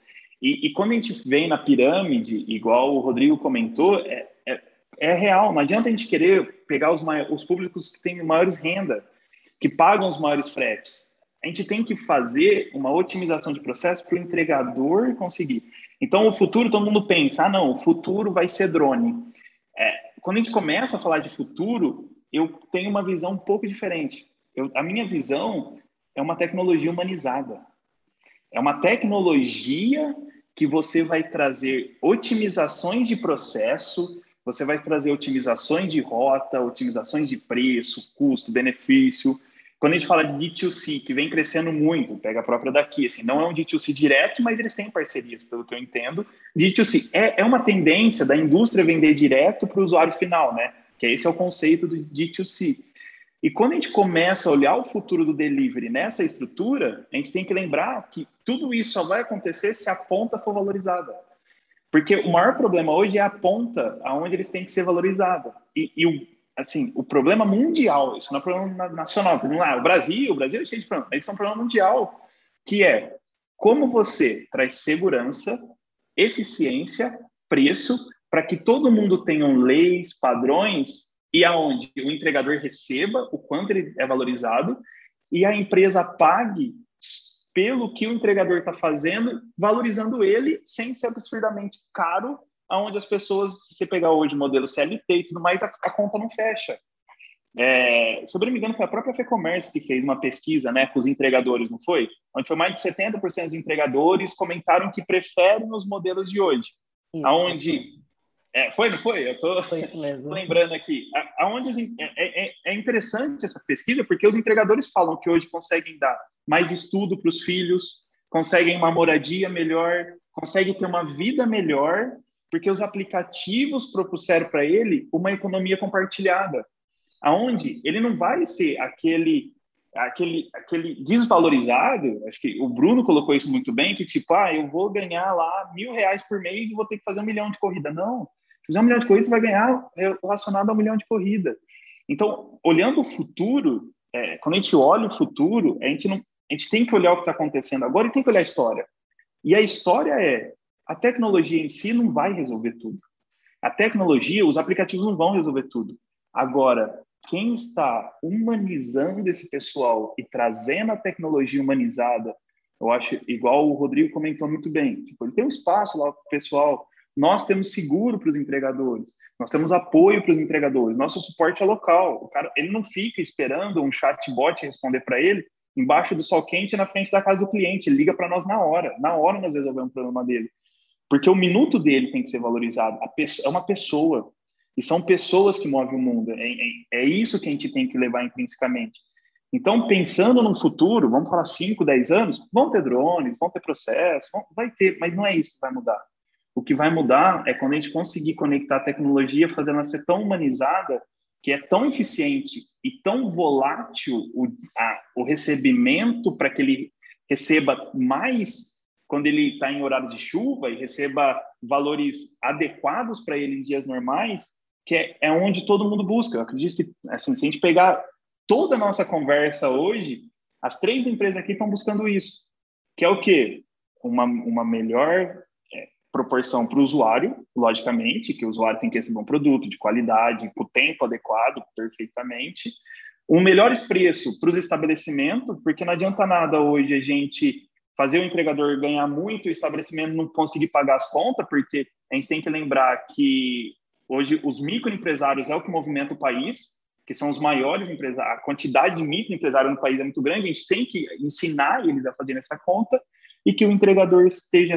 E, e, quando a gente vem na pirâmide, igual o Rodrigo comentou, é, é, é real. Não adianta a gente querer pegar os, os públicos que têm maiores renda, que pagam os maiores fretes. A gente tem que fazer uma otimização de processo para o entregador conseguir. Então, o futuro, todo mundo pensa, ah, não, o futuro vai ser drone. É, quando a gente começa a falar de futuro, eu tenho uma visão um pouco diferente. Eu, a minha visão é uma tecnologia humanizada. É uma tecnologia que você vai trazer otimizações de processo, você vai trazer otimizações de rota, otimizações de preço, custo, benefício. Quando a gente fala de D2C, que vem crescendo muito, pega a própria daqui, assim, não é um D2C direto, mas eles têm parcerias, pelo que eu entendo. D2C é, é uma tendência da indústria vender direto para o usuário final, né? Que esse é o conceito do D2C. E quando a gente começa a olhar o futuro do delivery nessa estrutura, a gente tem que lembrar que tudo isso só vai acontecer se a ponta for valorizada. Porque o maior problema hoje é a ponta aonde eles têm que ser valorizados. E, e, assim, o problema mundial, isso não é problema nacional, é o Brasil, o Brasil é cheio de problema, mas isso é um problema mundial, que é como você traz segurança, eficiência, preço, para que todo mundo tenha leis, padrões, e aonde o entregador receba o quanto ele é valorizado, e a empresa pague pelo que o entregador está fazendo, valorizando ele sem ser absurdamente caro, aonde as pessoas, se você pegar hoje o modelo CLT e tudo mais, a, a conta não fecha. É, se eu não me engano, foi a própria FEComércio que fez uma pesquisa né, com os entregadores, não foi? Onde foi mais de 70% dos entregadores comentaram que preferem os modelos de hoje. Isso, aonde é, foi, não foi? Eu estou lembrando aqui. Aonde os, é, é, é, é, interessante essa pesquisa, porque os entregadores falam que hoje conseguem dar mais estudo para os filhos, conseguem uma moradia melhor, conseguem ter uma vida melhor, porque os aplicativos propuseram para ele uma economia compartilhada, aonde ele não vai ser aquele aquele aquele desvalorizado. Acho que o Bruno colocou isso muito bem, que tipo, ah, eu vou ganhar lá mil reais por mês e vou ter que fazer um milhão de corrida. Não, fizer um milhão de corridas, vai ganhar relacionado a um milhão de corrida. Então, olhando o futuro, é, quando a gente olha o futuro, a gente, não, a gente tem que olhar o que está acontecendo agora e tem que olhar a história. E a história é, a tecnologia em si não vai resolver tudo. A tecnologia, os aplicativos não vão resolver tudo. Agora, quem está humanizando esse pessoal e trazendo a tecnologia humanizada, eu acho, igual o Rodrigo comentou muito bem, tipo, ele tem um espaço lá para o pessoal nós temos seguro para os entregadores, nós temos apoio para os entregadores, nosso suporte é local. O cara, ele não fica esperando um chatbot responder para ele embaixo do sol quente na frente da casa do cliente, ele liga para nós na hora, na hora nós resolvemos o problema dele. Porque o minuto dele tem que ser valorizado. Pessoa, é uma pessoa. E são pessoas que movem o mundo. É, é, é, isso que a gente tem que levar intrinsecamente. Então, pensando no futuro, vamos falar 5, 10 anos, vão ter drones, vão ter processos, vão, vai ter, mas não é isso que vai mudar. O que vai mudar é quando a gente conseguir conectar a tecnologia, fazendo ela ser tão humanizada, que é tão eficiente e tão volátil o, a, o recebimento para que ele receba mais quando ele está em horário de chuva e receba valores adequados para ele em dias normais, que é, é onde todo mundo busca. Eu acredito que, assim, se a gente pegar toda a nossa conversa hoje, as três empresas aqui estão buscando isso, que é o quê? Uma, uma melhor proporção para o usuário, logicamente, que o usuário tem que receber um produto de qualidade, com o tempo adequado, perfeitamente. Um melhores preço para os estabelecimentos, porque não adianta nada hoje a gente fazer o entregador ganhar muito e o estabelecimento não conseguir pagar as contas, porque a gente tem que lembrar que hoje os microempresários é o que movimenta o país, que são os maiores empresários, a quantidade de microempresários no país é muito grande, a gente tem que ensinar eles a fazer essa conta e que o entregador esteja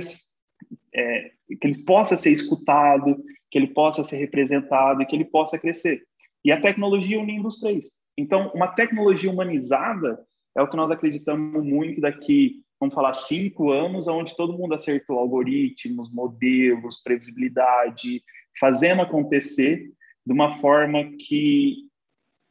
é, que ele possa ser escutado, que ele possa ser representado e que ele possa crescer. E a tecnologia unindo os três. Então, uma tecnologia humanizada é o que nós acreditamos muito daqui, vamos falar, cinco anos, onde todo mundo acertou algoritmos, modelos, previsibilidade, fazendo acontecer de uma forma que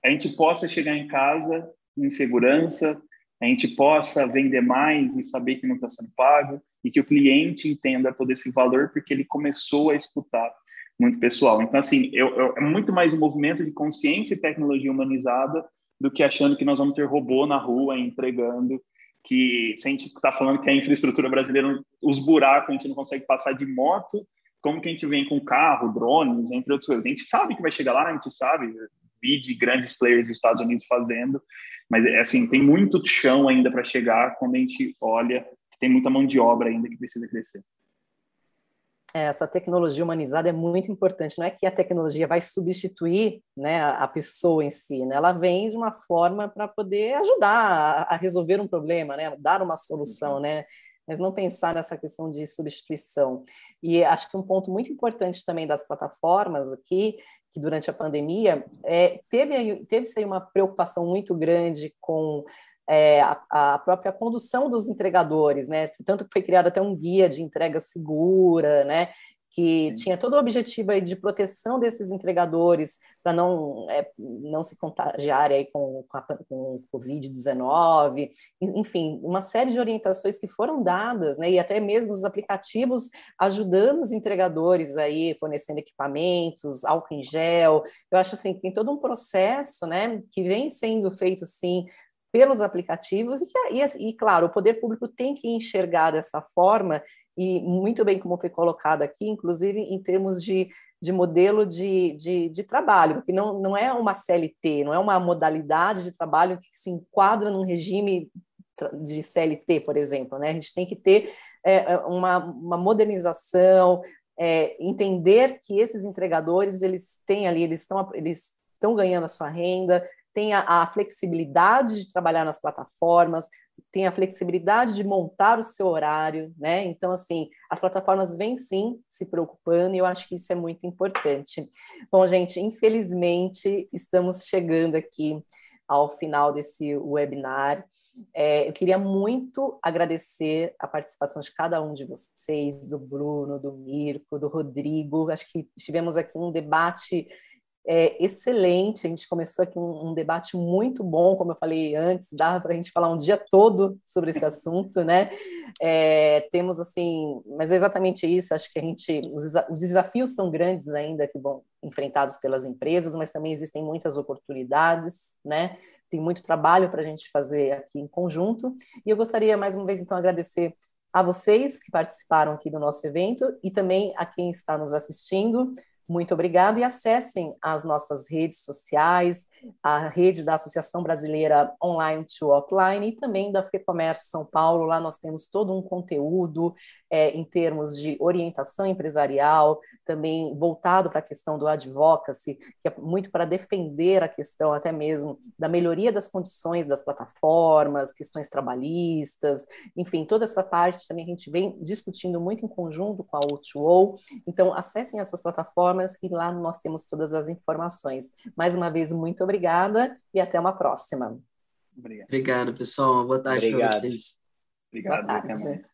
a gente possa chegar em casa em segurança, a gente possa vender mais e saber que não está sendo pago, e que o cliente entenda todo esse valor, porque ele começou a escutar muito pessoal. Então, assim, eu, eu, é muito mais um movimento de consciência e tecnologia humanizada do que achando que nós vamos ter robô na rua entregando, que se a gente está falando que a infraestrutura brasileira, os buracos, a gente não consegue passar de moto, como que a gente vem com carro, drones, entre outras coisas. A gente sabe que vai chegar lá, a gente sabe, vi de grandes players dos Estados Unidos fazendo, mas assim, tem muito chão ainda para chegar quando a gente olha tem muita mão de obra ainda que precisa crescer. É, essa tecnologia humanizada é muito importante. Não é que a tecnologia vai substituir né, a pessoa em si, né? ela vem de uma forma para poder ajudar a, resolver um problema, né? dar uma solução, né? mas não pensar nessa questão de substituição. E acho que um ponto muito importante também das plataformas aqui, que durante a pandemia, é, teve, teve-se aí uma preocupação muito grande com é, a, a, própria condução dos entregadores, né? Tanto que foi criado até um guia de entrega segura, né? que Sim. tinha todo o objetivo aí de proteção desses entregadores para não, é, não se contagiar aí com, com, a, com o Covid-19, enfim, uma série de orientações que foram dadas, né, e até mesmo os aplicativos ajudando os entregadores aí, fornecendo equipamentos, álcool em gel, eu acho assim, que tem todo um processo, né, que vem sendo feito, sim, pelos aplicativos e, e, e, claro, o poder público tem que enxergar dessa forma e muito bem como foi colocado aqui, inclusive em termos de, de modelo de, de, de, trabalho, porque não, não é uma CLT, não é uma modalidade de trabalho que se enquadra num regime de CLT, por exemplo, né? A gente tem que ter é, é, uma, uma modernização, é, entender que esses entregadores eles têm ali, eles estão eles estão ganhando a sua renda, tem a, flexibilidade de trabalhar nas plataformas, tem a flexibilidade de montar o seu horário, né? Então, assim, as plataformas vêm sim se preocupando e eu acho que isso é muito importante. Bom, gente, infelizmente estamos chegando aqui ao final desse webinar. É, eu queria muito agradecer a participação de cada um de vocês, do Bruno, do Mirko, do Rodrigo. Acho que tivemos aqui um debate é, excelente. A gente começou aqui um, um, debate muito bom, como eu falei antes, dava para a gente falar um dia todo sobre esse assunto, né? É, temos assim, mas é exatamente isso. Acho que a gente, os, os desafios são grandes ainda que vão enfrentados pelas empresas, mas também existem muitas oportunidades, né? Tem muito trabalho para a gente fazer aqui em conjunto. E eu gostaria mais uma vez então agradecer a vocês que participaram aqui do nosso evento e também a quem está nos assistindo. Muito obrigada e acessem as nossas redes sociais, a rede da Associação Brasileira Online to Offline e também da FEComércio São Paulo. Lá nós temos todo um conteúdo é, em termos de orientação empresarial, também voltado para a questão do advocacy, que é muito para defender a questão até mesmo da melhoria das condições das plataformas, questões trabalhistas, enfim, toda essa parte também a gente vem discutindo muito em conjunto com a O2O. Então, acessem essas plataformas plataformas e lá nós temos todas as informações. Mais uma vez, muito obrigada e até uma próxima. Obrigado, Obrigado pessoal. Boa tarde para vocês. Obrigado. Boa tarde.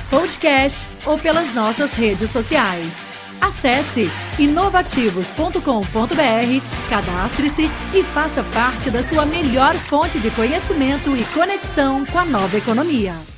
podcast ou pelas nossas redes sociais. Acesse inovativos.com.br, cadastre-se e faça parte da sua melhor fonte de conhecimento e conexão com a nova economia.